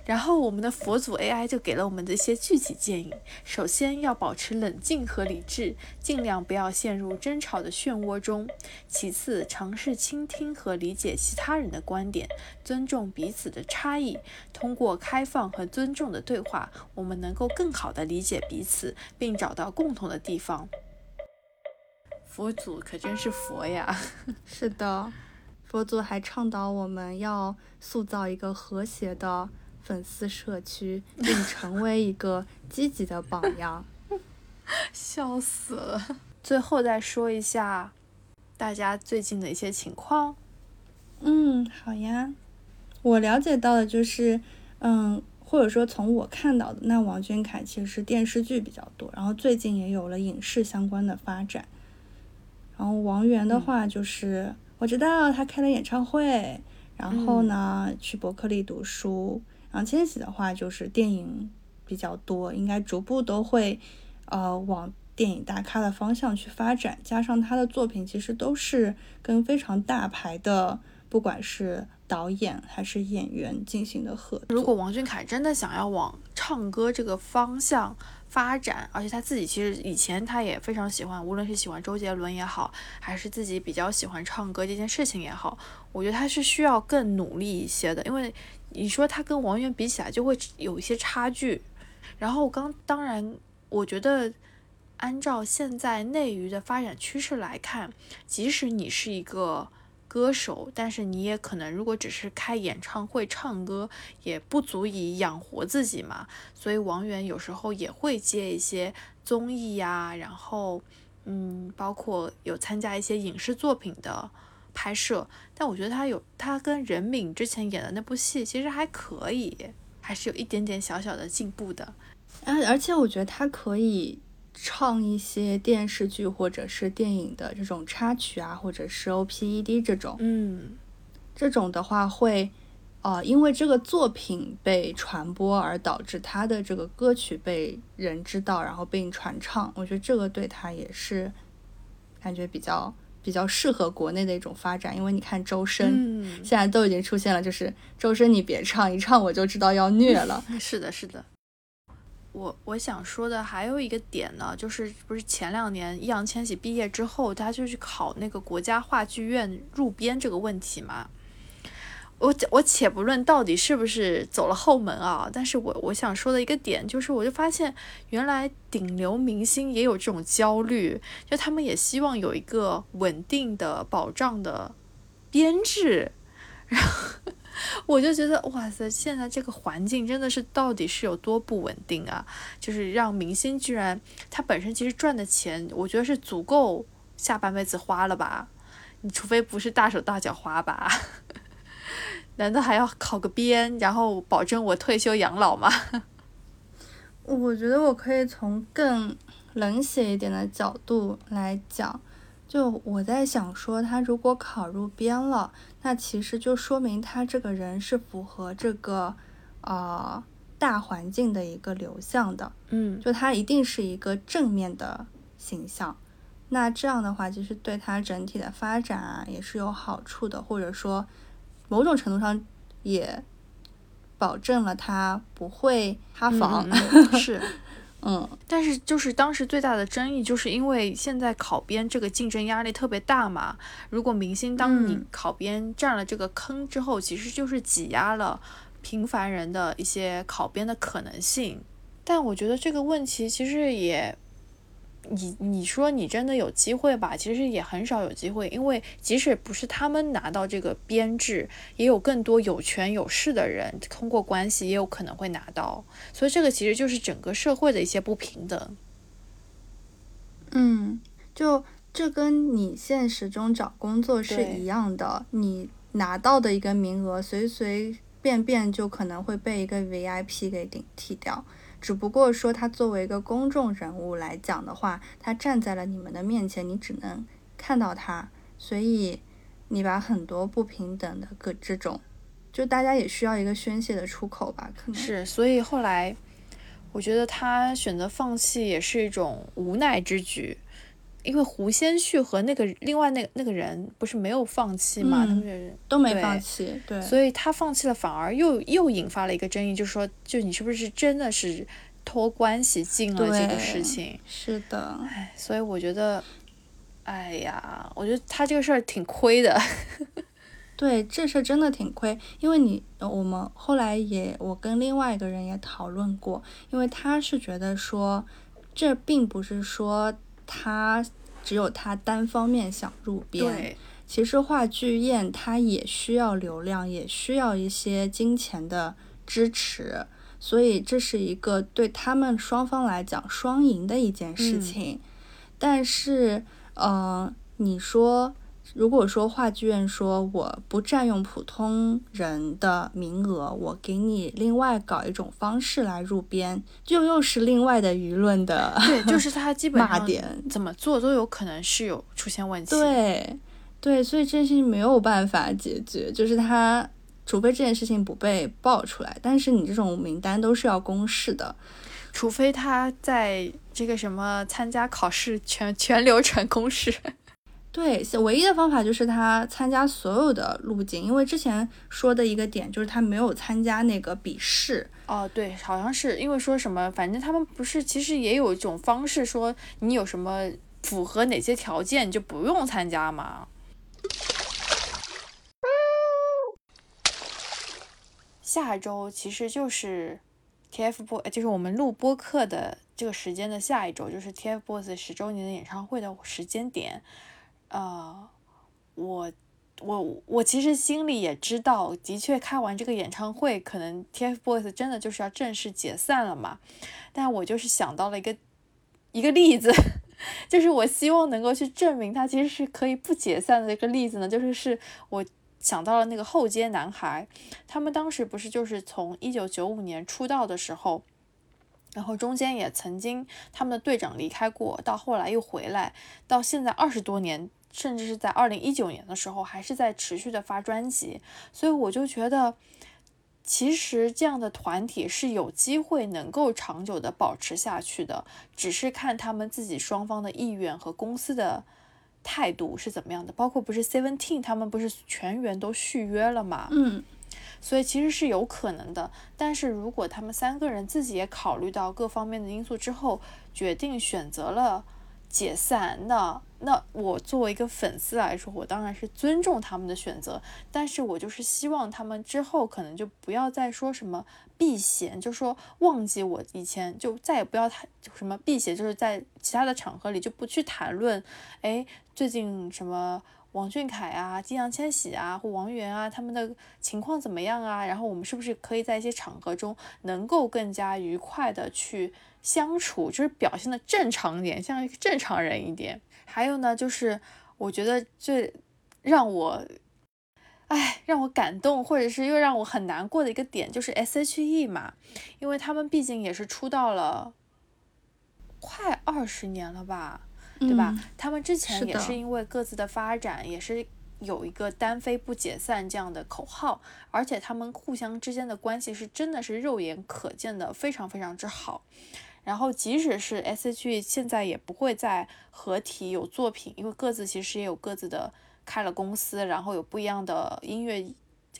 然后，我们的佛祖 AI 就给了我们这些具体建议：首先，要保持冷静和理智，尽量不要陷入争吵的漩涡中；其次，尝试倾听和理解其他人的观点，尊重彼此的差异。通过开放和尊重的对话，我们能够更好地理解彼此，并找到共同的地方。佛祖可真是佛呀！是的，佛祖还倡导我们要塑造一个和谐的粉丝社区，并成为一个积极的榜样。笑死了！最后再说一下大家最近的一些情况。嗯，好呀。我了解到的就是，嗯，或者说从我看到的，那王俊凯其实是电视剧比较多，然后最近也有了影视相关的发展。然后王源的话就是，我知道他开了演唱会，然后呢去伯克利读书。然后千玺的话就是电影比较多，应该逐步都会呃往电影大咖的方向去发展。加上他的作品其实都是跟非常大牌的，不管是导演还是演员进行的合作。如果王俊凯真的想要往唱歌这个方向，发展，而且他自己其实以前他也非常喜欢，无论是喜欢周杰伦也好，还是自己比较喜欢唱歌这件事情也好，我觉得他是需要更努力一些的，因为你说他跟王源比起来就会有一些差距。然后刚当然，我觉得按照现在内娱的发展趋势来看，即使你是一个。歌手，但是你也可能，如果只是开演唱会唱歌，也不足以养活自己嘛。所以王源有时候也会接一些综艺呀，然后，嗯，包括有参加一些影视作品的拍摄。但我觉得他有，他跟任敏之前演的那部戏其实还可以，还是有一点点小小的进步的。啊，而且我觉得他可以。唱一些电视剧或者是电影的这种插曲啊，或者是 O P E D 这种，嗯，这种的话会，呃，因为这个作品被传播而导致他的这个歌曲被人知道，然后被传唱。我觉得这个对他也是感觉比较比较适合国内的一种发展。因为你看周深，现在都已经出现了，就是周深你别唱，一唱我就知道要虐了。是的，是的。我我想说的还有一个点呢，就是不是前两年易烊千玺毕业之后，他就去考那个国家话剧院入编这个问题嘛。我我且不论到底是不是走了后门啊，但是我我想说的一个点就是，我就发现原来顶流明星也有这种焦虑，就他们也希望有一个稳定的保障的编制，然后。我就觉得哇塞，现在这个环境真的是到底是有多不稳定啊！就是让明星居然他本身其实赚的钱，我觉得是足够下半辈子花了吧？你除非不是大手大脚花吧？难道还要考个编，然后保证我退休养老吗？我觉得我可以从更冷血一点的角度来讲。就我在想说，他如果考入编了，那其实就说明他这个人是符合这个，呃，大环境的一个流向的。嗯，就他一定是一个正面的形象。那这样的话，其实对他整体的发展啊也是有好处的，或者说某种程度上也保证了他不会塌房。是。嗯，但是就是当时最大的争议，就是因为现在考编这个竞争压力特别大嘛。如果明星当你考编占了这个坑之后，其实就是挤压了平凡人的一些考编的可能性。但我觉得这个问题其实也。你你说你真的有机会吧？其实也很少有机会，因为即使不是他们拿到这个编制，也有更多有权有势的人通过关系也有可能会拿到，所以这个其实就是整个社会的一些不平等。嗯，就这跟你现实中找工作是一样的，你拿到的一个名额随随便便就可能会被一个 VIP 给顶替掉。只不过说，他作为一个公众人物来讲的话，他站在了你们的面前，你只能看到他，所以你把很多不平等的个这种，就大家也需要一个宣泄的出口吧？可能是，所以后来我觉得他选择放弃也是一种无奈之举。因为胡先煦和那个另外那那个人不是没有放弃嘛，他们都没放弃，对，所以他放弃了，反而又又引发了一个争议，就是说，就你是不是真的是托关系进了这个事情？是的，哎，所以我觉得，哎呀，我觉得他这个事儿挺亏的。对，这事儿真的挺亏，因为你我们后来也我跟另外一个人也讨论过，因为他是觉得说，这并不是说。他只有他单方面想入编，其实话剧院他也需要流量，也需要一些金钱的支持，所以这是一个对他们双方来讲双赢的一件事情。但是，嗯，你说。如果说话剧院说我不占用普通人的名额，我给你另外搞一种方式来入编，就又是另外的舆论的对，就是他基本上怎么做都有可能是有出现问题。对，对，所以这件事情没有办法解决，就是他除非这件事情不被爆出来，但是你这种名单都是要公示的，除非他在这个什么参加考试全全流程公示。对，唯一的方法就是他参加所有的路径，因为之前说的一个点就是他没有参加那个笔试。哦，对，好像是因为说什么，反正他们不是，其实也有一种方式，说你有什么符合哪些条件，就不用参加嘛。下周其实就是 TFBOYS，就是我们录播课的这个时间的下一周，就是 TFBOYS 十周年的演唱会的时间点。呃，我我我其实心里也知道，的确开完这个演唱会，可能 TFBOYS 真的就是要正式解散了嘛。但我就是想到了一个一个例子，就是我希望能够去证明他其实是可以不解散的一个例子呢，就是是我想到了那个后街男孩，他们当时不是就是从一九九五年出道的时候。然后中间也曾经他们的队长离开过，到后来又回来，到现在二十多年，甚至是在二零一九年的时候，还是在持续的发专辑。所以我就觉得，其实这样的团体是有机会能够长久的保持下去的，只是看他们自己双方的意愿和公司的态度是怎么样的。包括不是 Seventeen 他们不是全员都续约了嘛？嗯。所以其实是有可能的，但是如果他们三个人自己也考虑到各方面的因素之后，决定选择了解散，那那我作为一个粉丝来说，我当然是尊重他们的选择，但是我就是希望他们之后可能就不要再说什么避嫌，就说忘记我以前就再也不要谈什么避嫌，就是在其他的场合里就不去谈论，哎，最近什么。王俊凯啊，易烊千玺啊，或王源啊，他们的情况怎么样啊？然后我们是不是可以在一些场合中能够更加愉快的去相处，就是表现的正常一点，像一个正常人一点。还有呢，就是我觉得最让我，哎，让我感动，或者是又让我很难过的一个点，就是 S.H.E 嘛，因为他们毕竟也是出道了快二十年了吧。对吧？他们之前也是因为各自的发展，也是有一个单飞不解散这样的口号，而且他们互相之间的关系是真的是肉眼可见的非常非常之好。然后即使是 S.H.E 现在也不会再合体有作品，因为各自其实也有各自的开了公司，然后有不一样的音乐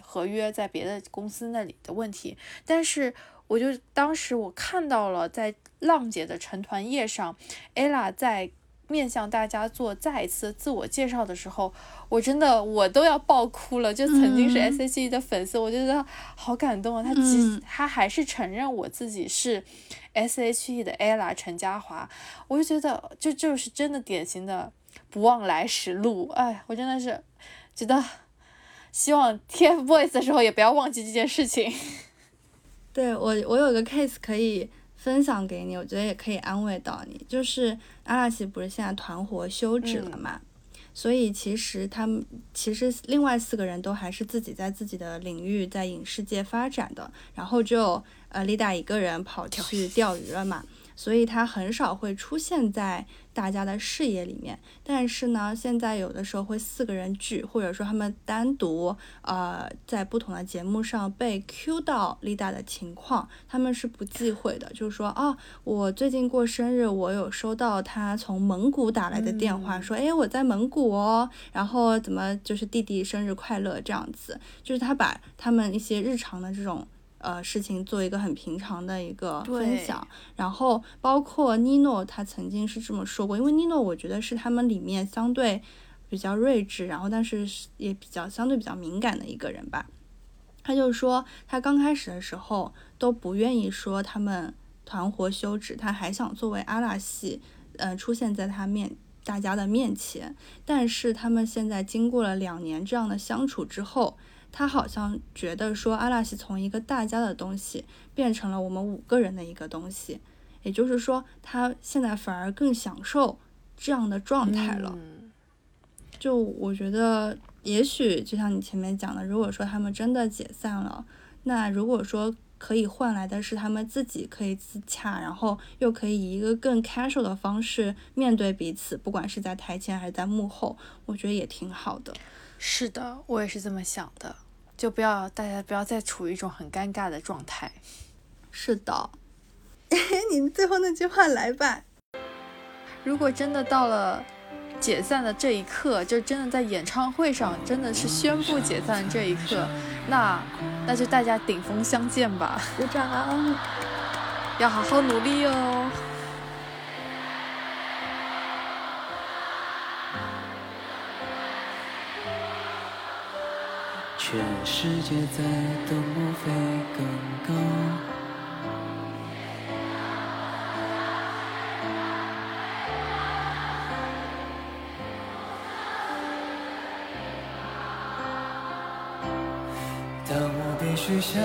合约在别的公司那里的问题。但是我就当时我看到了在浪姐的成团夜上，ella 在。面向大家做再一次自我介绍的时候，我真的我都要爆哭了。就曾经是 S.H.E 的粉丝，我觉得好感动啊！他即他还是承认我自己是 S.H.E 的 ella 陈嘉华，我就觉得就就是真的典型的不忘来时路。哎，我真的是觉得希望 TFBOYS 的时候也不要忘记这件事情。对我，我有个 case 可以。分享给你，我觉得也可以安慰到你。就是阿拉奇不是现在团伙休止了嘛，所以其实他们其实另外四个人都还是自己在自己的领域在影视界发展的，然后就呃丽达一个人跑去钓鱼了嘛，所以他很少会出现在。大家的视野里面，但是呢，现在有的时候会四个人聚，或者说他们单独，呃，在不同的节目上被 Q 到 Lida 的情况，他们是不忌讳的，就是说，啊，我最近过生日，我有收到他从蒙古打来的电话，说，哎，我在蒙古哦，然后怎么就是弟弟生日快乐这样子，就是他把他们一些日常的这种。呃，事情做一个很平常的一个分享，然后包括妮诺，他曾经是这么说过，因为妮诺我觉得是他们里面相对比较睿智，然后但是也比较相对比较敏感的一个人吧。他就说，他刚开始的时候都不愿意说他们团伙休止，他还想作为阿拉系，呃，出现在他面大家的面前，但是他们现在经过了两年这样的相处之后。他好像觉得说，阿拉西从一个大家的东西变成了我们五个人的一个东西，也就是说，他现在反而更享受这样的状态了。就我觉得，也许就像你前面讲的，如果说他们真的解散了，那如果说可以换来的是他们自己可以自洽，然后又可以以一个更 casual 的方式面对彼此，不管是在台前还是在幕后，我觉得也挺好的。是的，我也是这么想的，就不要大家不要再处于一种很尴尬的状态。是的，你最后那句话来吧。如果真的到了解散的这一刻，就真的在演唱会上真的是宣布解散这一刻，那那就大家顶峰相见吧，鼓掌，要好好努力哦。全世界在等我飞更高。当我必须像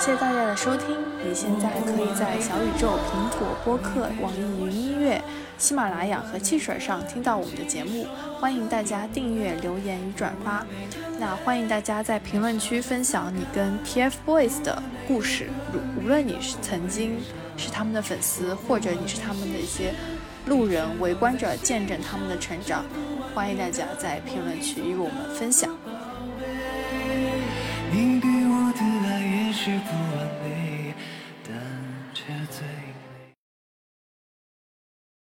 谢谢大家的收听，你现在可以在小宇宙、苹果播客、网易云音乐、喜马拉雅和汽水上听到我们的节目。欢迎大家订阅、留言与转发。那欢迎大家在评论区分享你跟 TFBOYS 的故事，无论你是曾经是他们的粉丝，或者你是他们的一些路人、围观者，见证他们的成长。欢迎大家在评论区与我们分享。